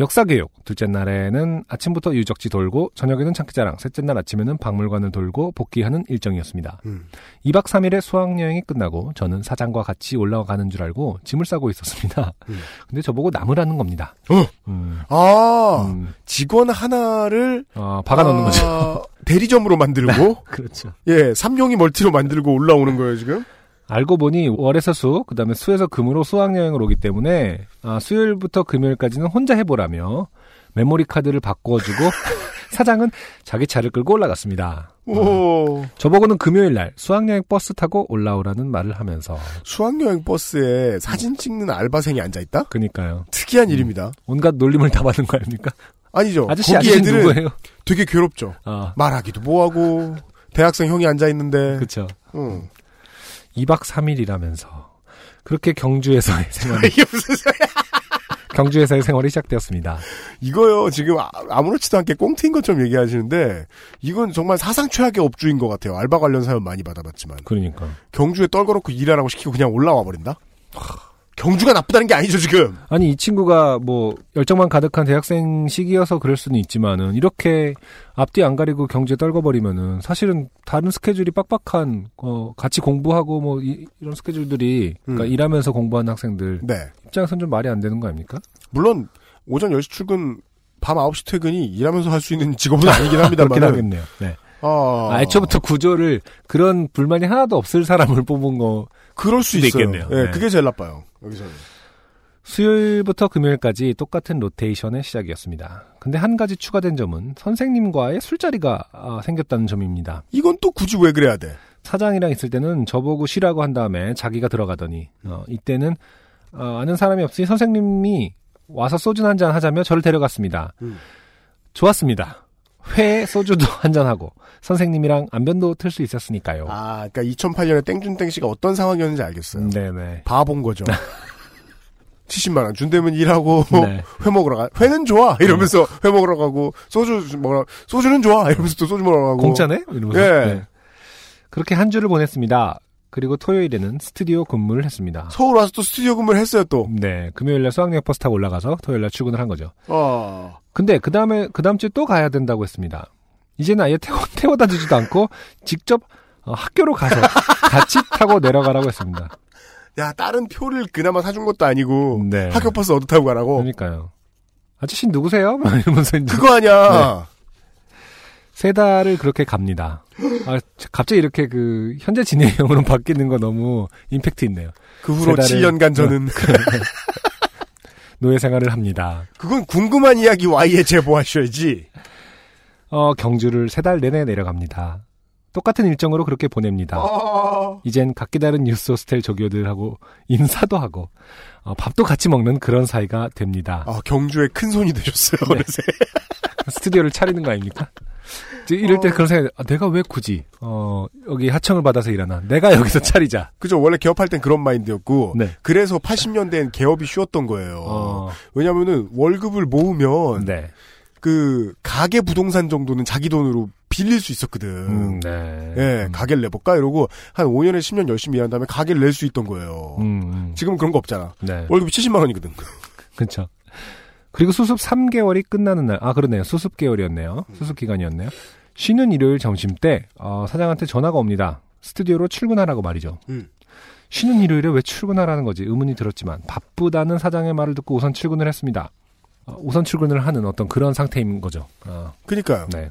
역사 교육, 둘째 날에는 아침부터 유적지 돌고 저녁에는 장기자랑, 셋째 날 아침에는 박물관을 돌고 복귀하는 일정이었습니다. 음. 2박 3일의 수학 여행이 끝나고 저는 사장과 같이 올라가는 줄 알고 짐을 싸고 있었습니다. (laughs) 근데 저보고 나무라는 겁니다. 어. 음. 아, 직원 하나를 어, 박아놓는 아, 거죠. 대리점으로 만들고 (laughs) 그렇죠. 예, 삼룡이 멀티로 만들고 올라오는 거예요, 지금? 알고 보니 월에서 수, 그 다음에 수에서 금으로 수학여행을 오기 때문에 아, 수요일부터 금요일까지는 혼자 해보라며 메모리 카드를 바꿔주고 (laughs) 사장은 자기 차를 끌고 올라갔습니다. 오. 저보고는 금요일 날 수학여행 버스 타고 올라오라는 말을 하면서 수학여행 버스에 사진 찍는 알바생이 앉아 있다? 그니까요. 특이한 일입니다. 온갖 놀림을 다 받는 거 아닙니까? 아니죠. 아저씨, 거기 애들은 누구예요? 되게 괴롭죠. 아. 말하기도 뭐하고, 대학생 형이 앉아 있는데. 그쵸. 응. 2박 3일이라면서 그렇게 경주에서의 (laughs) 생활이? (laughs) 경주에서의 생활이 시작되었습니다. 이거요, 지금 아- 아무렇지도 않게 꽁트인 것처럼 얘기하시는데, 이건 정말 사상 최악의 업주인 것 같아요. 알바 관련 사연 많이 받아봤지만. 그러니까. 경주에 떨궈놓고 일하라고 시키고 그냥 올라와 버린다? 경주가 나쁘다는 게 아니죠, 지금. 아니 이 친구가 뭐 열정만 가득한 대학생 시기여서 그럴 수는 있지만은 이렇게 앞뒤 안 가리고 경주에 떨궈버리면은 사실은 다른 스케줄이 빡빡한 어 같이 공부하고 뭐 이, 런 스케줄들이 그러니까 음. 일하면서 공부하는 학생들 네. 입장에선 좀 말이 안 되는 거 아닙니까? 물론, 오전 10시 출근, 밤 9시 퇴근이 일하면서 할 수 있는 (laughs) 직업은 아니긴 합니다만. 그렇긴 하겠네요. 네. 아, 아, 애초부터 구조를 그런 불만이 하나도 없을 사람을 뽑은 거 그럴 수 수도 있어요. 있겠네요. 예, 네. 그게 제일 나빠요. 여기서는. 수요일부터 금요일까지 똑같은 로테이션의 시작이었습니다. 근데 한 가지 추가된 점은 선생님과의 술자리가 아, 생겼다는 점입니다. 이건 또 굳이 왜 그래야 돼? 사장이랑 있을 때는 저보고 쉬라고 한 다음에 자기가 들어가더니 어, 이때는 어, 아는 사람이 없으니 선생님이 와서 소주 한 잔 하자며 저를 데려갔습니다. 음. 좋았습니다. 회에 소주도 (laughs) 한잔 하고 선생님이랑 안변도 틀 수 있었으니까요. 아, 그러니까 2008년에 땡준땡 씨가 어떤 상황이었는지 알겠어요. 네네. 바본 거죠. (laughs) 70만 원 준대면 일하고 네. (laughs) 회 먹으러 가. 회는 좋아 이러면서 회 먹으러 가고 소주 먹으러 소주는 좋아 이러면서 또 소주 먹으러 가고. 공짜네? 이러면서. 예. 네. 그렇게 한 주를 보냈습니다. 그리고 토요일에는 스튜디오 근무를 했습니다. 서울 와서 또 스튜디오 근무를 했어요 또. 네, 금요일날 수학여행 버스 타고 올라가서 토요일날 출근을 한 거죠. 어. 근데 그 다음에 그 다음 주에 또 가야 된다고 했습니다. 이제는 아예 태워, (laughs) 태워다 주지도 않고 직접 어, 학교로 가서 같이 (laughs) 타고 내려가라고 했습니다. 야 다른 표를 그나마 사준 것도 아니고 네. 학교 버스 얻어 타고 가라고. 그러니까요. 아저씨 누구세요? 막 (laughs) 이러면서 이제 그거 아니야. 세 달을 그렇게 갑니다. 아, 갑자기 이렇게 그 현재 진행형으로 (laughs) 바뀌는 거 너무 임팩트 있네요. 그 후로 세 달을- 7년간 저는 (laughs) 노예 생활을 합니다. 그건 궁금한 이야기 Y에 제보하셔야지. 어, 경주를 세 달 내내 내려갑니다. 똑같은 일정으로 그렇게 보냅니다. 어. 이젠 각기 다른 뉴스 호스텔 조교들하고 인사도 하고 어, 밥도 같이 먹는 그런 사이가 됩니다. 아 경주에 큰 손이 되셨어요 네. 어느새. (laughs) 스튜디오를 차리는 거 아닙니까? 이럴 때 그런 생각이 아, 내가 왜 굳이 어, 여기 하청을 받아서 일하나? 내가 여기서 차리자. 그죠 원래 개업할 땐 그런 마인드였고 네. 그래서 80년대엔 개업이 쉬웠던 거예요. 어, 왜냐면은 월급을 모으면 네. 그 가계 부동산 정도는 자기 돈으로 빌릴 수 있었거든. 음, 네. 예, 가게를 내볼까 이러고 한 5년에 10년 열심히 일한 다음에 가게를 낼 수 있던 거예요. 음, 음. 지금은 그런 거 없잖아. 네. 월급이 70만 원이거든. 그렇죠. 그리고 수습 3개월이 끝나는 날, 아 그러네요. 수습 개월이었네요. 수습 기간이었네요. 쉬는 일요일 점심 때 어, 사장한테 전화가 옵니다. 스튜디오로 출근하라고 말이죠. 음. 쉬는 일요일에 왜 출근하라는 거지 의문이 들었지만 바쁘다는 사장의 말을 듣고 우선 출근을 했습니다. 어, 우선 출근을 하는 어떤 그런 상태인 거죠. 아, 그니까요. 네.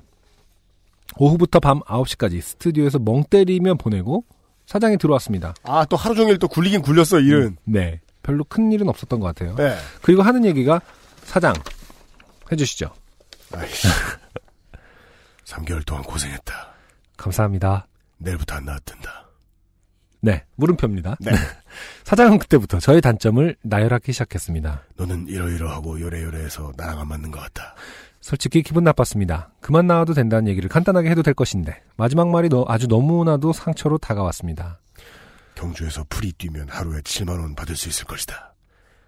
오후부터 밤 9시까지 스튜디오에서 멍 때리며 보내고 사장이 들어왔습니다. 아, 또 하루 종일 또 굴리긴 굴렸어, 일은. 네. 별로 큰 일은 없었던 것 같아요. 네. 그리고 하는 얘기가 사장 해주시죠. 아이씨. (laughs) 3개월 동안 고생했다. 감사합니다. 내일부터 안 나왔단다. 네, 물음표입니다. 네. (laughs) 사장은 그때부터 저의 단점을 나열하기 시작했습니다. 너는 이러이러하고 요래요래해서 나랑 안 맞는 것 같다. 솔직히 기분 나빴습니다. 그만 나와도 된다는 얘기를 간단하게 해도 될 것인데 마지막 말이 너, 아주 너무나도 상처로 다가왔습니다. 경주에서 풀이 뛰면 하루에 7만 원 받을 수 있을 것이다.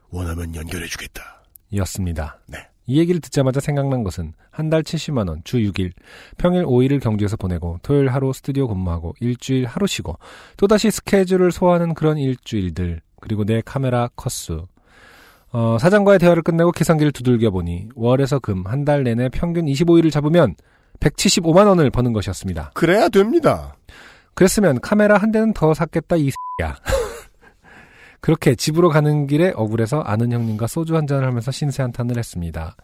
원하면 연결해 주겠다. 이었습니다. 네. 이 얘기를 듣자마자 생각난 것은 한 달 70만 원, 주 6일, 평일 5일을 경주에서 보내고 토요일 하루 스튜디오 근무하고 일주일 하루 쉬고 또다시 스케줄을 소화하는 그런 일주일들 그리고 내 카메라 컷수 어, 사장과의 대화를 끝내고 계산기를 두들겨 보니 월에서 금 한 달 내내 평균 25일을 잡으면 175만 원을 버는 것이었습니다. 그래야 됩니다. 그랬으면 카메라 한 대는 더 샀겠다 이 야. 그렇게 집으로 가는 길에 억울해서 아는 형님과 소주 한 잔을 하면서 신세 한탄을 했습니다.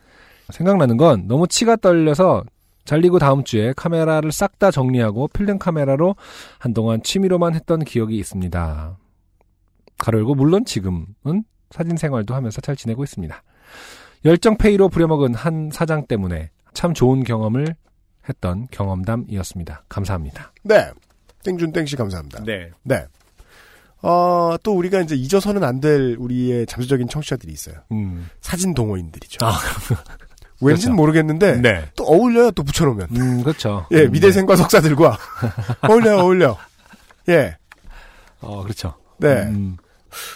생각나는 건 너무 치가 떨려서 잘리고 다음 주에 카메라를 싹 다 정리하고 필름 카메라로 한동안 취미로만 했던 기억이 있습니다. 가로열고 물론 지금은 사진 생활도 하면서 잘 지내고 있습니다. 열정 페이로 부려먹은 한 사장 때문에 참 좋은 경험을 했던 경험담이었습니다. 감사합니다. 네. 땡준 땡씨 감사합니다. 네. 네. 어, 또 우리가 이제 잊어서는 안 될 우리의 잠재적인 청취자들이 있어요. 음. 사진 동호인들이죠. 아. (laughs) 왠지는 그렇죠. 네. 모르겠는데 또 어울려요. 또 붙여놓으면. 음, 그렇죠. (laughs) 예, 음, 미대생과 석사들과 (laughs) 어울려요. 어울려. 예. 어, 그렇죠. 네. 음,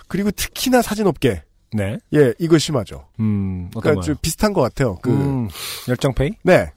그리고 특히나 사진업계. 네. 예, 이거 심하죠. 음, 어떤 그러니까? 좀 비슷한 것 같아요. 그 음, 열정 페이? 네.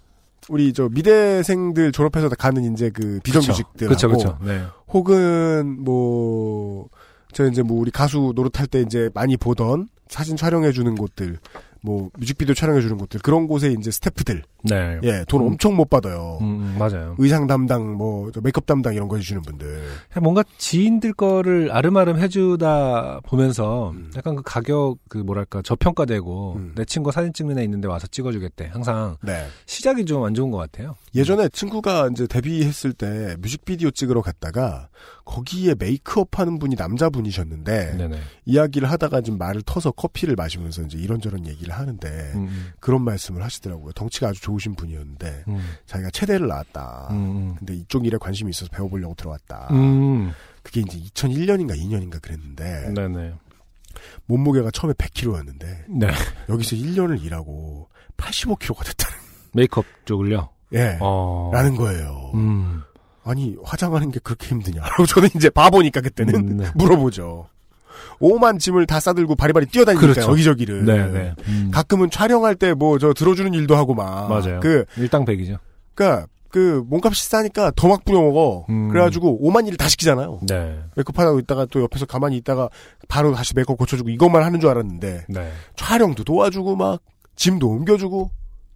우리 저 미대생들 졸업해서 가는 이제 그 비정규직들하고 그렇죠, 그렇죠. 네. 혹은 뭐 저 이제 뭐 우리 가수 노릇할 때 이제 많이 보던 사진 촬영해 주는 곳들 뭐 뮤직비디오 촬영해 주는 곳들 그런 곳에 이제 스태프들 네. 예, 돈 음, 엄청 못 받아요. 음, 맞아요. 의상 담당 뭐저 메이크업 담당 이런 거 해주시는 분들. 뭔가 지인들 거를 아름아름 해주다 보면서 음. 약간 그 가격 그 뭐랄까 저평가되고 내 친구 사진 찍는 애 있는데 와서 찍어주겠대. 항상 네. 시작이 좀 안 좋은 것 같아요. 예전에 친구가 이제 데뷔했을 때 뮤직비디오 찍으러 갔다가 거기에 메이크업 하는 분이 남자분이셨는데 네네. 이야기를 하다가 좀 말을 터서 커피를 마시면서 이제 이런저런 얘기를 하는데 음, 그런 말씀을 하시더라고요. 덩치가 아주 좋 으신 분이었는데 음, 자기가 체대를 나왔다. 음, 근데 이쪽 일에 관심이 있어서 배워보려고 들어왔다. 음. 그게 이제 2001년인가 2년인가 그랬는데 네네. 몸무게가 처음에 100kg였는데 네. 여기서 1년을 일하고 85kg가 됐다는 (laughs) 메이크업 쪽을요? 예. 어. 라는 거예요. 음. 아니 화장하는 게 그렇게 힘드냐 라고 저는 이제 바보니까 그때는 음, 네. (laughs) 물어보죠. 오만 짐을 다 싸들고 바리바리 뛰어다니니까 그렇죠. 여기저기를. 네, 네. 음. 가끔은 촬영할 때 뭐 저 들어주는 일도 하고 막. 맞아요. 그 일당백이죠. 그러니까 그 몸값이 싸니까 더 막 부려먹어. 음. 그래가지고 오만 일을 다 시키잖아요. 네. 메이크업 하고 있다가 또 옆에서 가만히 있다가 바로 다시 메이크업 고쳐주고 이것만 하는 줄 알았는데 네. 촬영도 도와주고 막 짐도 옮겨주고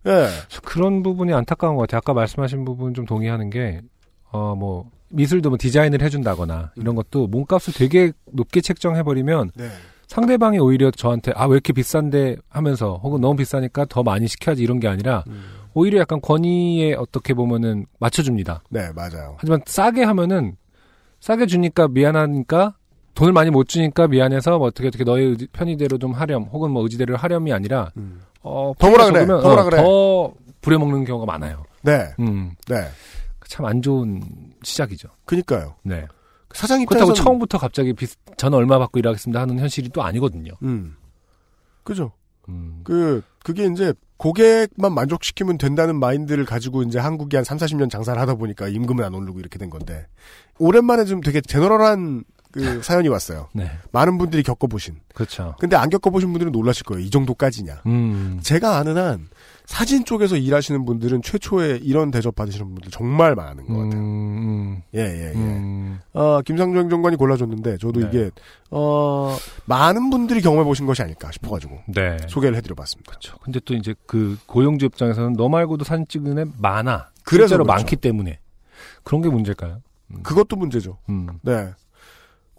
예. 그런 부분이 안타까운 것 같아요. 아까 말씀하신 부분 좀 동의하는 게, 어, 뭐, 미술도 뭐 디자인을 해준다거나 이런 것도 몸값을 되게 높게 책정해버리면 네. 상대방이 오히려 저한테 아, 왜 이렇게 비싼데 하면서 혹은 너무 비싸니까 더 많이 시켜야지 이런 게 아니라 오히려 약간 권위에 어떻게 보면은 맞춰줍니다. 네, 맞아요. 하지만 싸게 하면은 싸게 주니까 미안하니까 돈을 많이 못 주니까 미안해서 뭐 어떻게 어떻게 너의 의지- 편의대로 좀 하렴 혹은 뭐 의지대로 하렴이 아니라 어, 더 뭐라 그래, 더 뭐라 어, 그래. 더 부려먹는 경우가 많아요. 네. 음. 네. 참 안 좋은 시작이죠. 그니까요. 네. 사장 그렇다고 입장에서는 처음부터 갑자기 비, 저는 얼마 받고 일하겠습니다 하는 현실이 또 아니거든요. 음. 그죠. 음. 그, 그게 이제 고객만 만족시키면 된다는 마인드를 가지고 이제 한국이 한 3, 40년 장사를 하다 보니까 임금은 안 오르고 이렇게 된 건데. 오랜만에 좀 되게 제너럴한 그 (laughs) 사연이 왔어요. 네. 많은 분들이 겪어보신. 그렇죠. 근데 안 겪어보신 분들은 놀라실 거예요. 이 정도까지냐. 음. 제가 아는 한 사진 쪽에서 일하시는 분들은 최초에 이런 대접 받으시는 분들 정말 많은 것 같아요. 음. 예, 예, 예. 음. 어, 김상조 행정관이 골라줬는데, 저도 네. 이게, 어, 많은 분들이 경험해 보신 것이 아닐까 싶어가지고, 네. 소개를 해드려 봤습니다. 그렇죠. 근데 또 이제 그 고용주 입장에서는 너 말고도 사진 찍는 애 많아. 그래서 그렇죠. 많기 때문에 그런 게 문제일까요? 그것도 문제죠. 음. 네.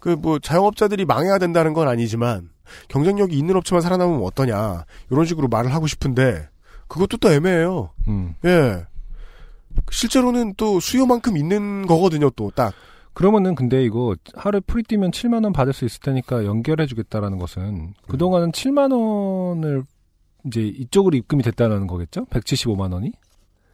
그 뭐 자영업자들이 망해야 된다는 건 아니지만 경쟁력이 있는 업체만 살아남으면 어떠냐 이런 식으로 말을 하고 싶은데 그것도 또 애매해요. 음. 예. 실제로는 또 수요만큼 있는 거거든요. 또 딱. 그러면은 근데 이거 하루에 프리 뛰면 7만 원 받을 수 있을 테니까 연결해 주겠다라는 것은 그동안은 7만 원을 이제 이쪽으로 입금이 됐다는 거겠죠? 175만 원이?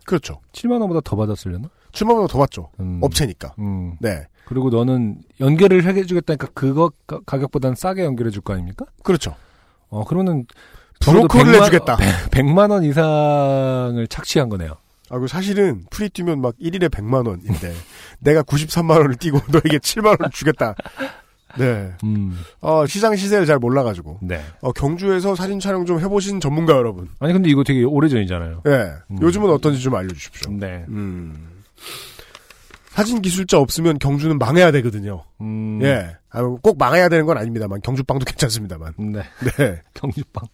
그렇죠. 7만 원보다 더 받았으려나? 7만 원보다 더 받죠. 음. 업체니까. 음. 네. 그리고 너는 연결을 해 주겠다니까 그거 가- 가격보다는 싸게 연결해 줄 거 아닙니까? 그렇죠. 어, 그러면은 브로커를 해주겠다. 100 만 원 이상을 착취한 거네요. 아, 그 사실은 프리 뛰면 막 1일에 100만 원인데 (laughs) 내가 93만 원을 뛰고 (laughs) 너에게 7만 원을 주겠다. 네. 음. 어, 시장 시세를 잘 몰라가지고. 네. 어, 경주에서 사진 촬영 좀 해보신 전문가 여러분. 아니 근데 이거 되게 오래전이잖아요. 예. 음. 요즘은 어떤지 좀 알려주십시오. 네. 음. 사진 기술자 없으면 경주는 망해야 되거든요. 음. 예. 아, 꼭 망해야 되는 건 아닙니다만 경주빵도 (laughs) 괜찮습니다만. 네. 네. (laughs) 경주빵.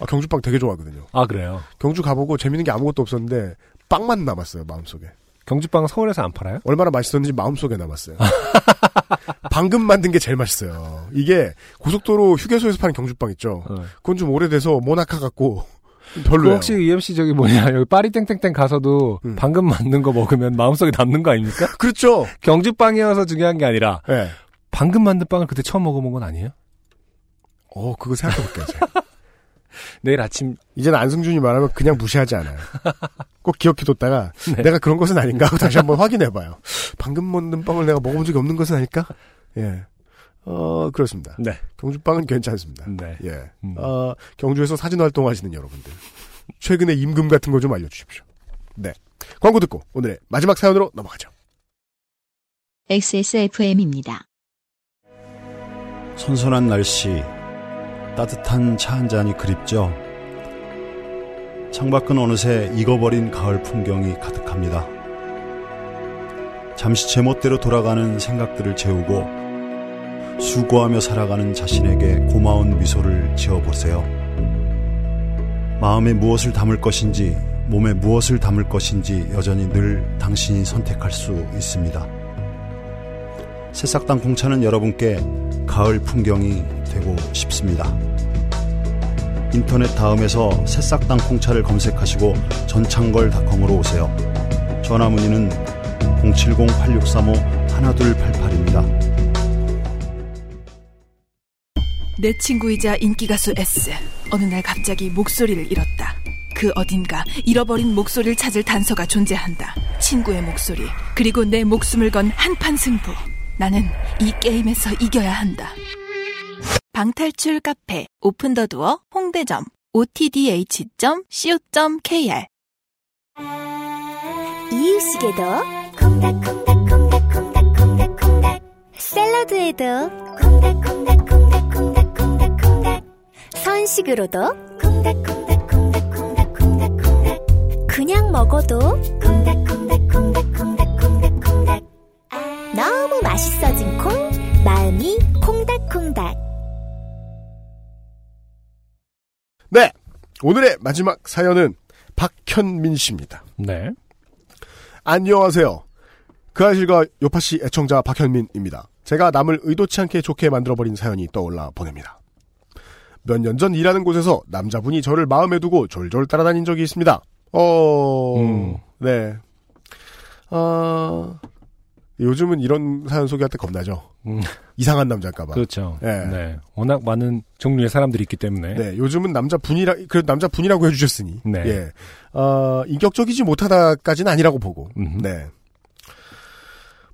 아, 경주빵 되게 좋아하거든요. 아, 그래요? 경주 가보고 재밌는 게 아무것도 없었는데 빵만 남았어요 마음속에. 경주빵 서울에서 안 팔아요? 얼마나 맛있었는지 마음속에 남았어요. (laughs) 방금 만든 게 제일 맛있어요. 이게 고속도로 휴게소에서 파는 경주빵 있죠. 그건 좀 오래돼서 모나카 같고 그 별로예요. 혹시 EMC 저기 뭐냐 (laughs) 여기 파리 땡땡땡 가서도 방금 만든 거 먹으면 마음속에 남는 거 아닙니까? (laughs) 그렇죠. 경주빵이어서 중요한 게 아니라 네. 방금 만든 빵을 그때 처음 먹어본 건 아니에요? 어, 그거 생각해볼게요. (laughs) 내일 아침 이제는 안승준이 말하면 그냥 무시하지 않아요. 꼭 기억해뒀다가 네. 내가 그런 것은 아닌가 하고 다시 한번 확인해봐요. 방금 만든 빵을 내가 먹어본 적이 없는 것은 아닐까? 예. 어, 그렇습니다. 네. 경주빵은 괜찮습니다. 네. 예. 어, 경주에서 사진 활동하시는 여러분들. 최근에 임금 같은 거 좀 알려주십시오. 네. 광고 듣고 오늘의 마지막 사연으로 넘어가죠. XSFM입니다. 선선한 날씨, 따뜻한 차 한 잔이 그립죠. 창밖은 어느새 익어버린 가을 풍경이 가득합니다. 잠시 제멋대로 돌아가는 생각들을 재우고 수고하며 살아가는 자신에게 고마운 미소를 지어보세요. 마음에 무엇을 담을 것인지, 몸에 무엇을 담을 것인지 여전히 늘 당신이 선택할 수 있습니다. 새싹 땅콩차는 여러분께 가을 풍경이 되고 싶습니다. 인터넷 다음에서 새싹 땅콩차를 검색하시고 전창걸닷컴으로 오세요. 전화 문의는 070-8635-1288입니다. 내 친구이자 인기 가수 S. 어느 날 갑자기 목소리를 잃었다. 그 어딘가 잃어버린 목소리를 찾을 단서가 존재한다. 친구의 목소리. 그리고 내 목숨을 건 한판 승부. 나는 이 게임에서 이겨야 한다. 방탈출 카페 오픈 더 두어 홍대점 otdh.co.kr 이유식에도 콩닥콩닥콩닥콩닥콩닥콩닥 샐러드에도 콩닥콩닥콩닥콩닥콩닥콩닥 선식으로도 콩닥콩닥콩닥콩닥콩닥콩닥 그냥 먹어도 콩닥콩닥콩닥콩닥콩닥콩닥 너무 맛있어진 콩 마음이 콩닥콩닥 네. 오늘의 마지막 사연은 박현민 씨입니다. 네. 안녕하세요. 그 아실과 요파씨 애청자 박현민입니다. 제가 남을 의도치 않게 좋게 만들어버린 사연이 떠올라 보냅니다. 몇 년 전 일하는 곳에서 남자분이 저를 마음에 두고 졸졸 따라다닌 적이 있습니다. 어, 음. 네. 어, 요즘은 이런 사연 소개할 때 겁나죠. 이상한 남자일까봐. 음. 그렇죠. 네. 네. 워낙 많은 종류의 사람들이 있기 때문에. 네, 요즘은 남자분이라, 그래도 남자분이라고 해주셨으니. 네. 예. 어, 인격적이지 못하다까지는 아니라고 보고. 네.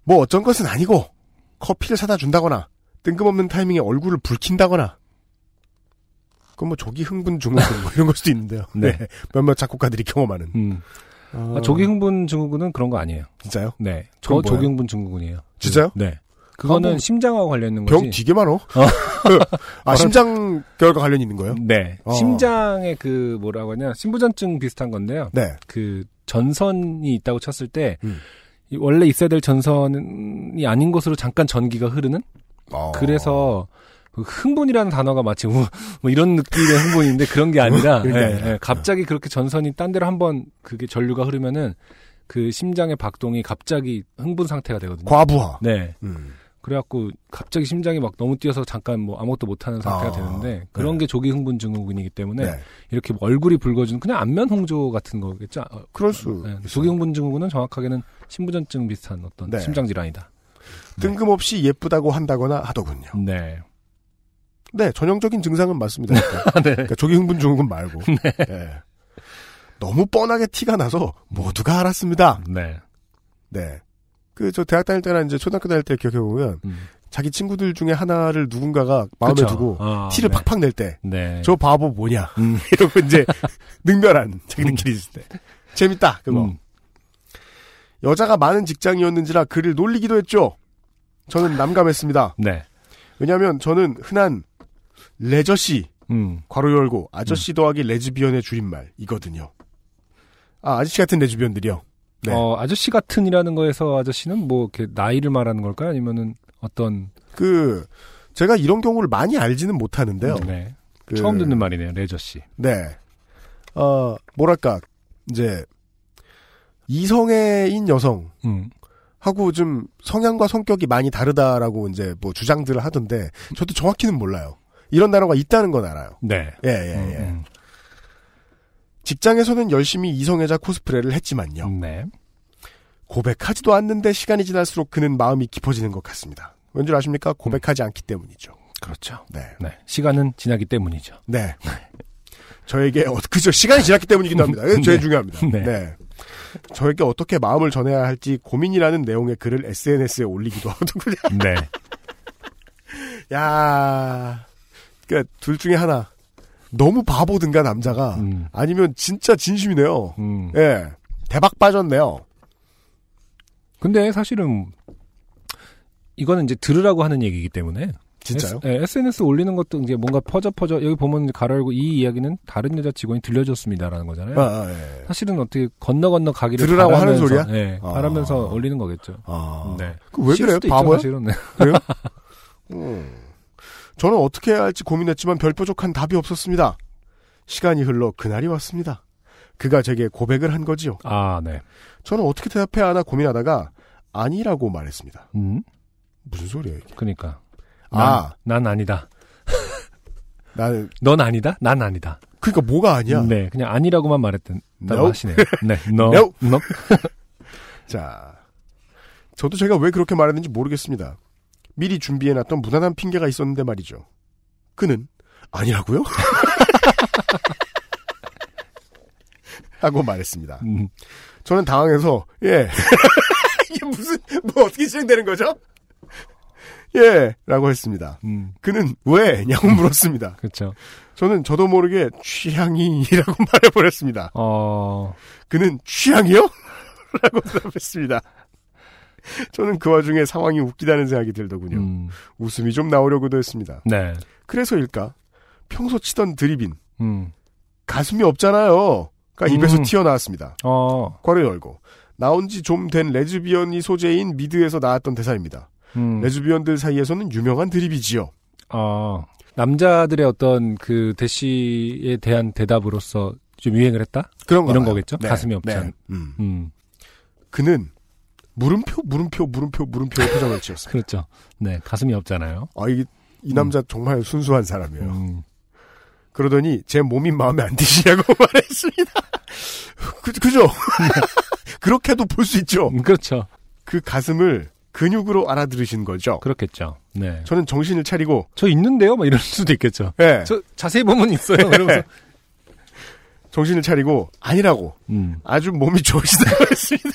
뭐 어쩐 것은 아니고, 커피를 사다 준다거나, 뜬금없는 타이밍에 얼굴을 붉힌다거나, 그건 뭐 조기 흥분 증후군 뭐 이런 걸 수도 있는데요. 네. 네. 몇몇 작곡가들이 경험하는. 음. 어, 아, 조기 흥분 증후군은 그런 거 아니에요. 진짜요? 네. 저? 조기 흥분 증후군이에요. 진짜요? 네. 그거는 (laughs) 아, 뭐 심장하고 관련 있는 거지. 병 되게 많어. 아, 심장 결과 관련이 있는 거예요? 네. 어. 심장에 그 뭐라고 하냐 신부전증 비슷한 건데요. 네. 그 전선이 있다고 쳤을 때 음. 이 원래 있어야 될 전선이 아닌 곳으로 잠깐 전기가 흐르는. 어. 그래서 그 흥분이라는 단어가 마치 우- 뭐 이런 느낌의 흥분인데 그런 게 아니라. (laughs) 예, 갑자기 그렇게 전선이 딴 데로 한번 그게 전류가 흐르면은 그 심장의 박동이 갑자기 흥분 상태가 되거든요. 과부하. 네. 음. 그래갖고 갑자기 심장이 막 너무 뛰어서 잠깐 뭐 아무것도 못하는 상태가 아, 되는데 그런 게 조기 흥분 증후군이기 때문에 네. 이렇게 뭐 얼굴이 붉어지는 그냥 안면 홍조 같은 거겠죠. 어, 그럴 수 네, 조기 흥분 증후군은 정확하게는 신부전증 비슷한 어떤 네. 심장 질환이다. 뜬금없이 예쁘다고 한다거나 하더군요. 네. 네, 전형적인 증상은 맞습니다. 그러니까, (laughs) 네. 그러니까 조기 흥분 증후군 말고. (laughs) 예. 너무 뻔하게 티가 나서 모두가 알았습니다. 네. 네. 그, 저 대학 다닐 때나 이제 초등학교 다닐 때 기억해 보면, 자기 친구들 중에 하나를 누군가가 마음에 음. 그쵸. 두고 아, 티를 네. 팍팍 낼 때, 네. 저 바보 뭐냐. 음. (laughs) 이러고 이제 능멸한 자기들끼리 있을 때. 재밌다, 그거. 음. 여자가 많은 직장이었는지라 그를 놀리기도 했죠. 저는 남감했습니다. 네. 왜냐하면 저는 흔한 레저씨 음. 괄호 열고 아저씨 더하기 레즈비언의 줄임말 이거든요. 아 아저씨 같은 레즈비언들이요. 네. 어, 아저씨 같은이라는 거에서 아저씨는 뭐 이렇게 나이를 말하는 걸까요? 아니면은 어떤 그 제가 이런 경우를 많이 알지는 못하는데요. 네. 그- 처음 듣는 말이네요, 레저씨. 네. 어 뭐랄까 이제 이성애인 여성 음. 하고 좀 성향과 성격이 많이 다르다라고 이제 뭐 주장들을 하던데 저도 정확히는 몰라요. 이런 단어가 있다는 건 알아요. 네. 예, 예, 예. 음, 직장에서는 열심히 이성애자 코스프레를 했지만요. 음. 네. 고백하지도 않는데 시간이 지날수록 그는 마음이 깊어지는 것 같습니다. 왠 줄 아십니까? 고백하지 않기 때문이죠. 그렇죠. 네. 네. 시간은 지나기 때문이죠. 네. 저에게, 어, 그죠. 시간이 지났기 때문이기도 합니다. 그게 제일 네. 중요합니다. 네. 네. 저에게 어떻게 마음을 전해야 할지 고민이라는 내용의 글을 SNS에 올리기도 하더군요. (laughs) 네. 야 그니까 둘 중에 하나. 너무 바보든가 남자가 음. 아니면 진짜 진심이네요. 음. 예. 대박 빠졌네요. 근데 사실은 이거는 이제 들으라고 하는 얘기이기 때문에 진짜요? S, SNS 올리는 것도 이제 뭔가 퍼져 퍼져 여기 보면 가로 열고 이 이야기는 다른 여자 직원이 들려줬습니다라는 거잖아요. 아, 아, 예. 사실은 어떻게 건너 건너 가기를 들으라고 하는 바라면서, 소리야? 네, 아. 바라면서 올리는 거겠죠. 아. 네. 그왜 쉴 그래요? 바보야? 사실은. 네. 그래요? (laughs) 음. 저는 어떻게 해야 할지 고민했지만 별 뾰족한 답이 없었습니다. 시간이 흘러 그날이 왔습니다. 그가 제게 고백을 한 거지요. 아, 네. 저는 어떻게 대답해야 하나 고민하다가 아니라고 말했습니다. 음. 무슨 소리예요 이게? 그러니까. 아. 난, 난 아니다. (laughs) 나는 넌 아니다. 난 아니다. 그러니까 뭐가 아니야? 네, 그냥 아니라고만 말했던 No. 하시네요. 네, (laughs) no, No. no. (laughs) 자, 저도 제가 왜 그렇게 말했는지 모르겠습니다. 미리 준비해놨던 무난한 핑계가 있었는데 말이죠. 그는 아니라고요? (laughs) 하고 말했습니다. 음. 저는 당황해서 예 (laughs) 이게 무슨 뭐 어떻게 진행되는 거죠? 예 라고 했습니다. 음. 그는 왜냐고 물었습니다. (laughs) 그렇죠. 저는 저도 모르게 취향이라고 말해버렸습니다. 어, 그는 취향이요? 라고 대답했습니다. (laughs) 저는 그 와중에 상황이 웃기다는 생각이 들더군요. 음. 웃음이 좀 나오려고도 했습니다. 네. 그래서일까? 평소 치던 드립인 음. 가슴이 없잖아요. 가 입에서 음. 튀어나왔습니다. 어, 괄호 열고 나온 지 좀 된 레즈비언이 소재인 미드에서 나왔던 대사입니다. 음. 레즈비언들 사이에서는 유명한 드립이지요. 어, 남자들의 어떤 그 대시에 대한 대답으로서 좀 유행을 했다? 그런 이런 봐요. 거겠죠? 네, 가슴이 없지 네. 않. 음. 음. 그는 물음표 물음표 물음표 물음표의 표정을 지었습니다. 그렇죠. 네, 가슴이 없잖아요. 아, 이, 이 남자 정말 순수한 사람이에요. 음. 그러더니 제 몸이 마음에 안 드시냐고 (laughs) 말했습니다. 그, 그죠? (laughs) 그렇게도 볼 수 있죠. 음, 그렇죠. 그 가슴을 근육으로 알아들으신 거죠. 그렇겠죠. 네. 저는 정신을 차리고 저 있는데요? 막 이럴 수도 있겠죠. 예. 저 자세히 보면 있어요. (laughs) 그러면서 정신을 차리고 아니라고 음. 아주 몸이 좋으시다고 했습니다.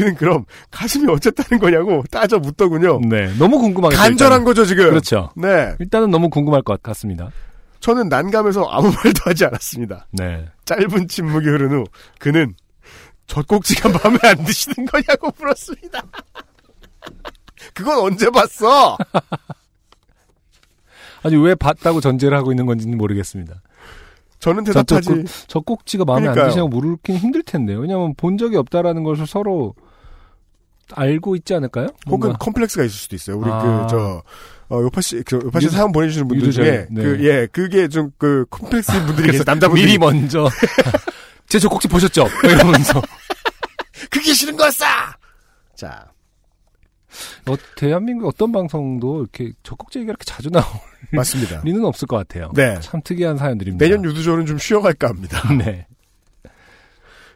그는 그럼 가슴이 어쨌다는 거냐고 따져 묻더군요. 네. 너무 궁금하겠죠. 간절한 일단은. 거죠 지금. 그렇죠. 네. 일단은 너무 궁금할 것 같습니다. 저는 난감해서 아무 (laughs) 말도 하지 않았습니다. 네. 짧은 침묵이 흐른 후 그는 젖꼭지가 (laughs) 마음에 안 드시는 거냐고 물었습니다. (laughs) 그건 언제 봤어? 아니 왜 봤다고 전제를 하고 있는 건지는 모르겠습니다. 저는 대답하지. 그, 저 꼭지가 마음에 그러니까요. 안 드시냐고 물긴 힘들 텐데요. 왜냐하면 본 적이 없다라는 것을 서로 알고 있지 않을까요? 혹은 뭔가. 컴플렉스가 있을 수도 있어요. 우리 아. 그저 어, 요파 씨, 그 요파 씨 유도- 사연 보내주시는 분들 유도자의- 중에 네. 그 예, 그게 좀그 컴플렉스 (laughs) 분들이 계세요. 남자분들이 미리 먼저 (laughs) 제 저 꼭지 보셨죠? 이러면서 (laughs) 그게 싫은 거였어. 자, 어, 대한민국 어떤 방송도 이렇게 적극적이게 이렇게 자주 나올 맞습니다. 리는 없을 것 같아요. 네. 참 특이한 사연들입니다. 내년 유두조는 좀 쉬어갈까 합니다. 네.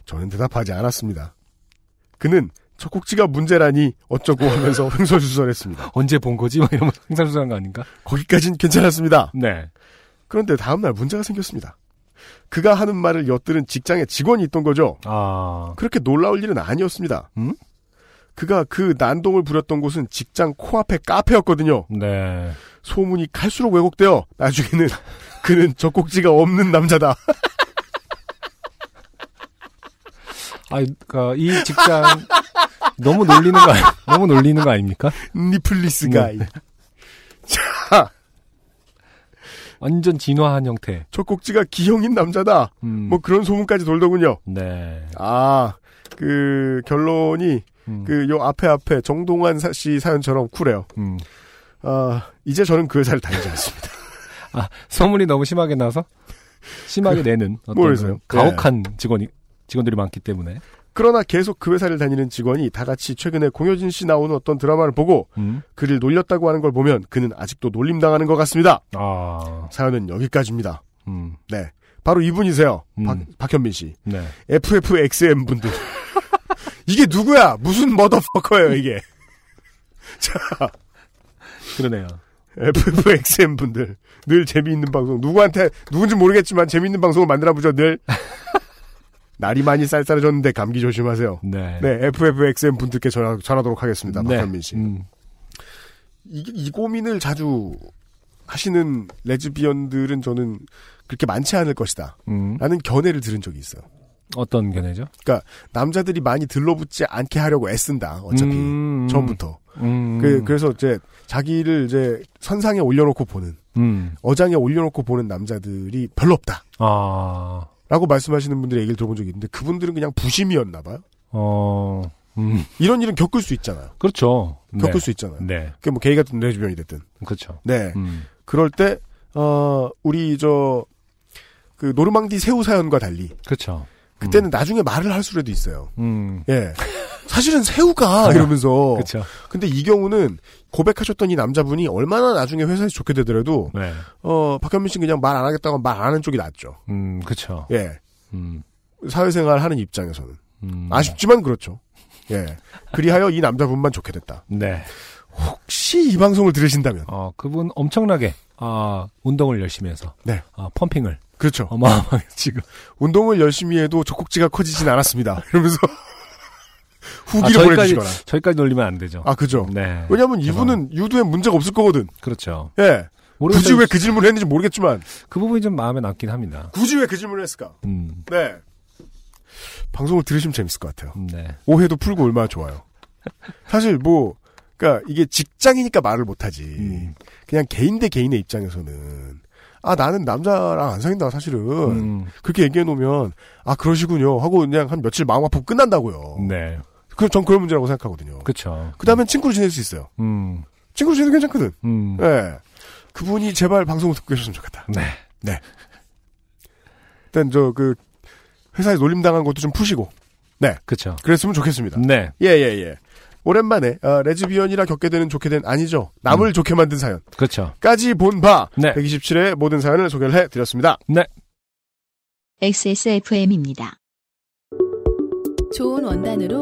저는 대답하지 않았습니다. 그는 첫 꼭지가 문제라니 어쩌고 하면서 (laughs) 횡설수설했습니다. 언제 본 거지? 막 이러면서 횡설수설한 거 아닌가? 거기까진 괜찮았습니다. 네. 그런데 다음날 문제가 생겼습니다. 그가 하는 말을 엿들은 직장에 직원이 있던 거죠. 아. 그렇게 놀라울 일은 아니었습니다. 음? 그가 그 난동을 부렸던 곳은 직장 코앞의 카페였거든요. 네. 소문이 갈수록 왜곡되어 나중에는 (laughs) 그는 젖꼭지가 없는 남자다. (laughs) 아, 그니까, 이 직장, 너무 놀리는 거, 아니, (laughs) 너무 놀리는 거 아닙니까? 니플리스 가이. 네. 자, 완전 진화한 형태. 젖꼭지가 기형인 남자다. 음. 뭐 그런 소문까지 돌더군요. 네. 아, 그 결론이 음. 그요 앞에 앞에 정동환 사- 씨 사연처럼 쿨해요. 음. 아, 이제 저는 그 회사를 다니지 않습니다. (laughs) 아, 소문이 너무 심하게 나서? 심하게 내는 어떤 가혹한 직원이, 직원들이 많기 때문에. 그러나 계속 그 회사를 다니는 직원이 다 같이 최근에 공효진 씨 나오는 어떤 드라마를 보고 음. 그를 놀렸다고 하는 걸 보면 그는 아직도 놀림당하는 것 같습니다. 아. 사연은 여기까지입니다. 음. 네. 바로 이분이세요. 음. 박, 박현민 씨. 네. FFXM 분들. (laughs) 이게 누구야? 무슨 머더퍼커예요, 이게. (laughs) 자, 그러네요. FFXM 분들. 늘 재미있는 방송. 누구한테, 누군지 모르겠지만 재미있는 방송을 만들어보죠, 늘. (laughs) 날이 많이 쌀쌀해졌는데 감기 조심하세요. 네. 네, FFXM 분들께 전화, 전하도록 하겠습니다. 네. 박현민 씨. 음. 이, 이 고민을 자주 하시는 레즈비언들은 저는 그렇게 많지 않을 것이다. 음. 라는 견해를 들은 적이 있어요. 어떤 견해죠? 그러니까 남자들이 많이 들러붙지 않게 하려고 애쓴다. 어차피 음. 처음부터. 음. 그, 그래서 이제 자기를 이제 선상에 올려놓고 보는 음. 어장에 올려놓고 보는 남자들이 별로 없다. 아. 라고 말씀하시는 분들의 얘기를 들어본 적이 있는데 그분들은 그냥 부심이었나 봐요. 어. 음. 이런 일은 겪을 수 있잖아요. 그렇죠. 겪을 네. 수 있잖아요. 네. 그게 뭐 게이가 됐든 레즈비언이 됐든. 그렇죠. 네. 음. 그럴 때, 어, 우리 저, 그 노르망디 새우 사연과 달리 그렇죠. 그때는 나중에 말을 할 수라도 있어요. 음. 예. 사실은 새우가 (laughs) 이러면서. 그렇죠. 근데 이 경우는 고백하셨던 이 남자분이 얼마나 나중에 회사에서 좋게 되더라도 네. 어 박현민 씨는 그냥 말 안 하겠다고 말 안 하는 쪽이 낫죠. 음, 그렇죠. 예. 음. 사회생활 하는 입장에서는 음. 아쉽지만 그렇죠. 예. 그리하여 이 남자분만 좋게 됐다. 네. 혹시 이 방송을 들으신다면 어, 그분 엄청나게 아, 운동을 열심히 해서 네. 아, 펌핑을 그렇죠. 어마어마하게 지금 운동을 열심히 해도 젖꼭지가 커지진 않았습니다. 이러면서 (laughs) 후기를 아, 보내주시거나. 저희까지 놀리면 안 되죠. 아 그죠. 네. 왜냐하면 이분은 유두에 문제가 없을 거거든. 그렇죠. 예. 모르겠어요. 굳이 왜 그 질문을 했는지 모르겠지만 그 부분이 좀 마음에 남긴 합니다. 굳이 왜 그 질문을 했을까? 음. 네. 방송을 들으시면 재밌을 것 같아요. 네. 오해도 풀고 얼마나 좋아요. 사실 뭐, 그니까 이게 직장이니까 말을 못하지. 음. 그냥 개인 대 개인의 입장에서는 아 나는 남자랑 안 사귄다 사실은 음. 그렇게 얘기해 놓으면 아 그러시군요 하고 그냥 한 며칠 마음 아프고 끝난다고요. 네. 그럼 전 그런 문제라고 생각하거든요. 그렇죠. 그 다음엔 친구로 지낼 수 있어요. 음. 친구로 지내도 괜찮거든. 음. 예. 그분이 제발 방송을 듣고 계셨으면 좋겠다. 네. 네. 일단 저 그 회사에 놀림 당한 것도 좀 푸시고. 네. 그렇죠. 그랬으면 좋겠습니다. 네. 예, 예, 예. 오랜만에 어, 레즈비언이라 겪게 되는 좋게 된 아니죠. 남을 좋게 만든 사연. 그렇죠. 까지 본 바 네. 127회 모든 사연을 소개를 해 드렸습니다. 네. XSFM입니다. 좋은 원단으로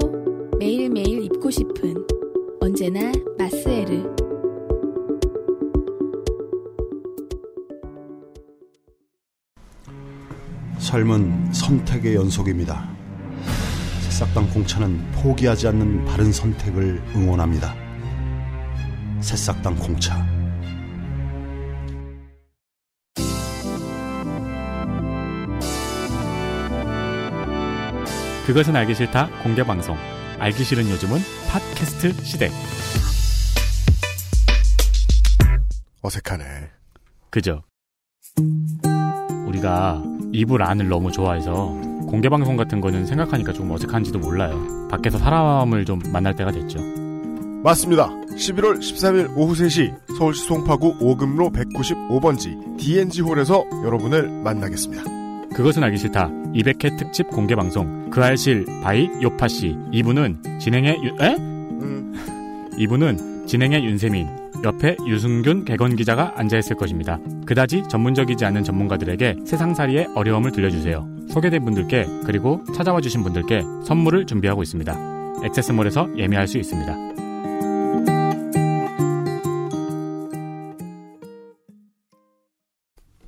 매일매일 입고 싶은 언제나 마스에르 삶은 선택의 연속입니다. 새싹당 공차는 포기하지 않는 바른 선택을 응원합니다. 새싹당 공차. 그것은 알기 싫다 공개 방송. 알기 싫은 요즘은 팟캐스트 시대. 어색하네. 그죠? 우리가 이불 안을 너무 좋아해서 공개 방송 같은 거는 생각하니까 좀 어색한지도 몰라요. 밖에서 사람을 좀 만날 때가 됐죠. 맞습니다. 11월 13일 오후 3시 서울시 송파구 오금로 195번지 DNG홀에서 여러분을 만나겠습니다. 그것은 알기 싫다. 200회 특집 공개 방송. 그알싫 by 요파 씨. 이분은 진행의 유, 에? 이분은 진행의 윤세민, 옆에 유승균 개건 기자가 앉아있을 것입니다. 그다지 전문적이지 않은 전문가들에게 세상살이의 어려움을 들려주세요. 소개된 분들께 그리고 찾아와 주신 분들께 선물을 준비하고 있습니다. 액세스몰에서 예매할 수 있습니다.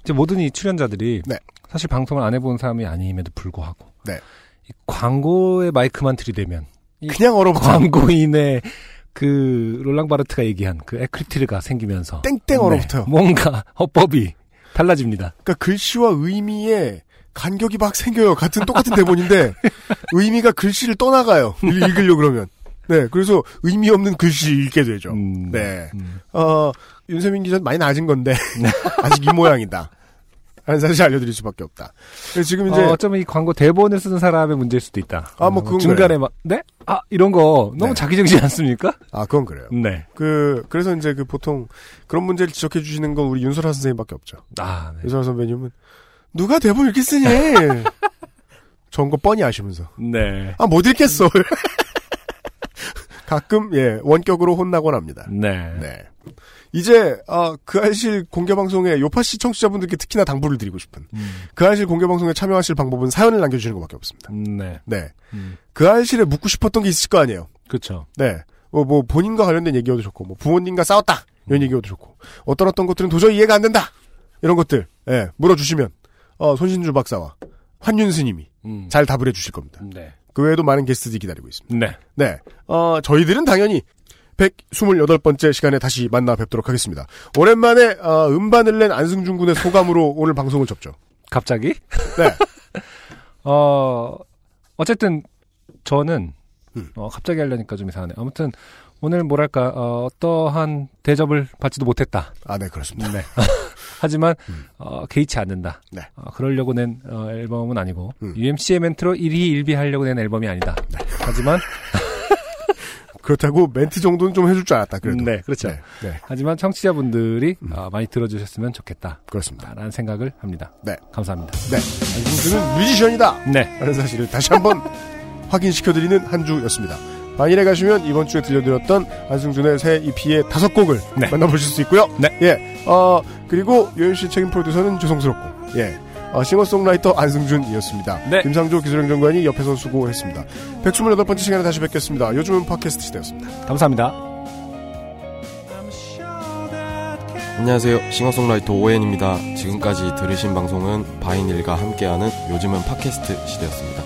이제 모든 이 출연자들이 네. 사실 방송을 안 해본 사람이 아님에도 불구하고 네. 이 광고에 마이크만 들이대면 이 그냥 얼어붙어. 광고인의 그 롤랑 바르트가 얘기한 그 에크리티르가 생기면서 땡땡 얼어붙어요. 네, 뭔가 허법이 달라집니다. 그러니까 글씨와 의미에 간격이 막 생겨요. 같은 똑같은 대본인데 (laughs) 의미가 글씨를 떠나가요. (laughs) 읽- 읽으려 그러면. 네, 그래서 의미 없는 글씨 읽게 되죠. 음. 네. 어, 윤세민 기자는 많이 낮은 건데 (laughs) 아직 이 모양이다. 하는 사실 알려드릴 수밖에 없다. 지금 이제 어, 어쩌면 이 광고 대본을 쓰는 사람의 문제일 수도 있다. 아, 뭐 그건 중간에 그래요. 막 네? 아 이런 거 너무 네. 자기정지 않습니까? 아, 그건 그래요. 네. 그 그래서 이제 그 보통 그런 문제를 지적해 주시는 건 우리 윤설아 선생님밖에 없죠. 아, 네. 윤설아 선배님은 누가 대본 읽기 쓰니? (laughs) 저런 거 뻔히 아시면서. 네. 아, 못 읽겠어. (laughs) 가끔, 예, 원격으로 혼나곤 합니다. 네. 네. 이제, 아, 그 알실 공개 방송에 요파시 청취자분들께 특히나 당부를 드리고 싶은. 그 알실 공개 방송에 참여하실 방법은 사연을 남겨주시는 것밖에 없습니다. 네. 네. 음. 그 알실에 묻고 싶었던 게 있을 거 아니에요. 그렇죠. 네. 뭐, 뭐, 본인과 관련된 얘기여도 좋고, 뭐, 부모님과 싸웠다! 이런 얘기여도 좋고, 어떤 어떤 것들은 도저히 이해가 안 된다! 이런 것들, 예, 물어주시면, 어, 손신주 박사와 환윤 스님이 음. 잘 답을 해주실 겁니다. 네. 그 외에도 많은 게스트들이 기다리고 있습니다. 네. 네. 어, 저희들은 당연히 128번째 시간에 다시 만나 뵙도록 하겠습니다. 오랜만에, 어, 음반을 낸 안승준 군의 소감으로 오늘 방송을 접죠. 갑자기? 네. (laughs) 어, 어쨌든, 저는, 음. 어, 갑자기 하려니까 좀 이상하네. 아무튼, 오늘 뭐랄까, 어, 어떠한 대접을 받지도 못했다. 아, 네, 그렇습니다. 네. (laughs) 하지만, 어, 개의치 않는다. 네. 어, 그러려고 낸, 어, 앨범은 아니고, 음. UMC의 멘트로 일희일비하려고 낸 앨범이 아니다. 네. 하지만, (laughs) 그렇다고 멘트 정도는 좀 해줄 줄 알았다, 그래도. 네, 그렇죠. 네. 네. 하지만 청취자분들이 어, 많이 들어주셨으면 좋겠다. 그렇습니다. 라는 생각을 합니다. 네. 감사합니다. 네. 안승준은 뮤지션이다! 네. 라는 사실을 다시 한번 확인시켜드리는 한 주였습니다. 만일에 가시면 이번 주에 들려드렸던 안승준의 새 EP의 다섯 곡을 네. 만나보실 수 있고요. 네. 예. 어, 그리고 유현씨 책임 프로듀서는 죄송스럽고, 예. 어, 싱어송라이터 안승준이었습니다. 네. 김상조 기술행정관이 옆에서 수고했습니다. 128번째 시간에 다시 뵙겠습니다. 요즘은 팟캐스트 시대였습니다. 감사합니다. 안녕하세요. 싱어송라이터 오엔입니다. 지금까지 들으신 방송은 바인일과 함께하는 요즘은 팟캐스트 시대였습니다.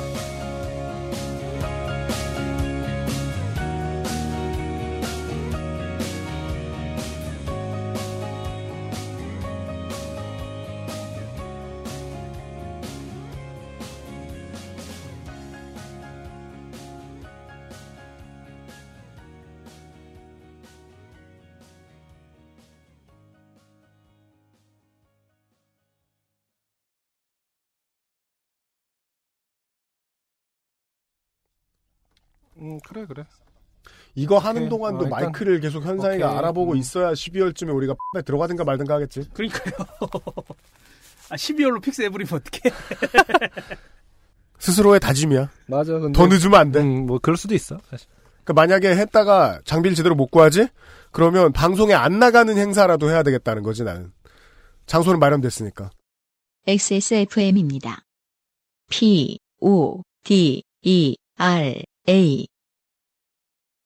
음, 그래, 그래. 이거 하는 오케이. 동안도 어, 일단- 마이크를 계속 현상이가 오케이. 알아보고 음. 있어야 12월쯤에 우리가 에 들어가든가 말든가 하겠지. 그러니까요. (laughs) 아, 12월로 fix 해버리면 어떡해. (laughs) 스스로의 다짐이야. 맞아. 근데 더 늦으면 안 돼. 음, 뭐 그럴 수도 있어. 사실. 그러니까 만약에 했다가 장비를 제대로 못 구하지? 그러면 방송에 안 나가는 행사라도 해야 되겠다는 거지 나는. 장소는 마련됐으니까. XSFM입니다. P, O, D, E, R, A.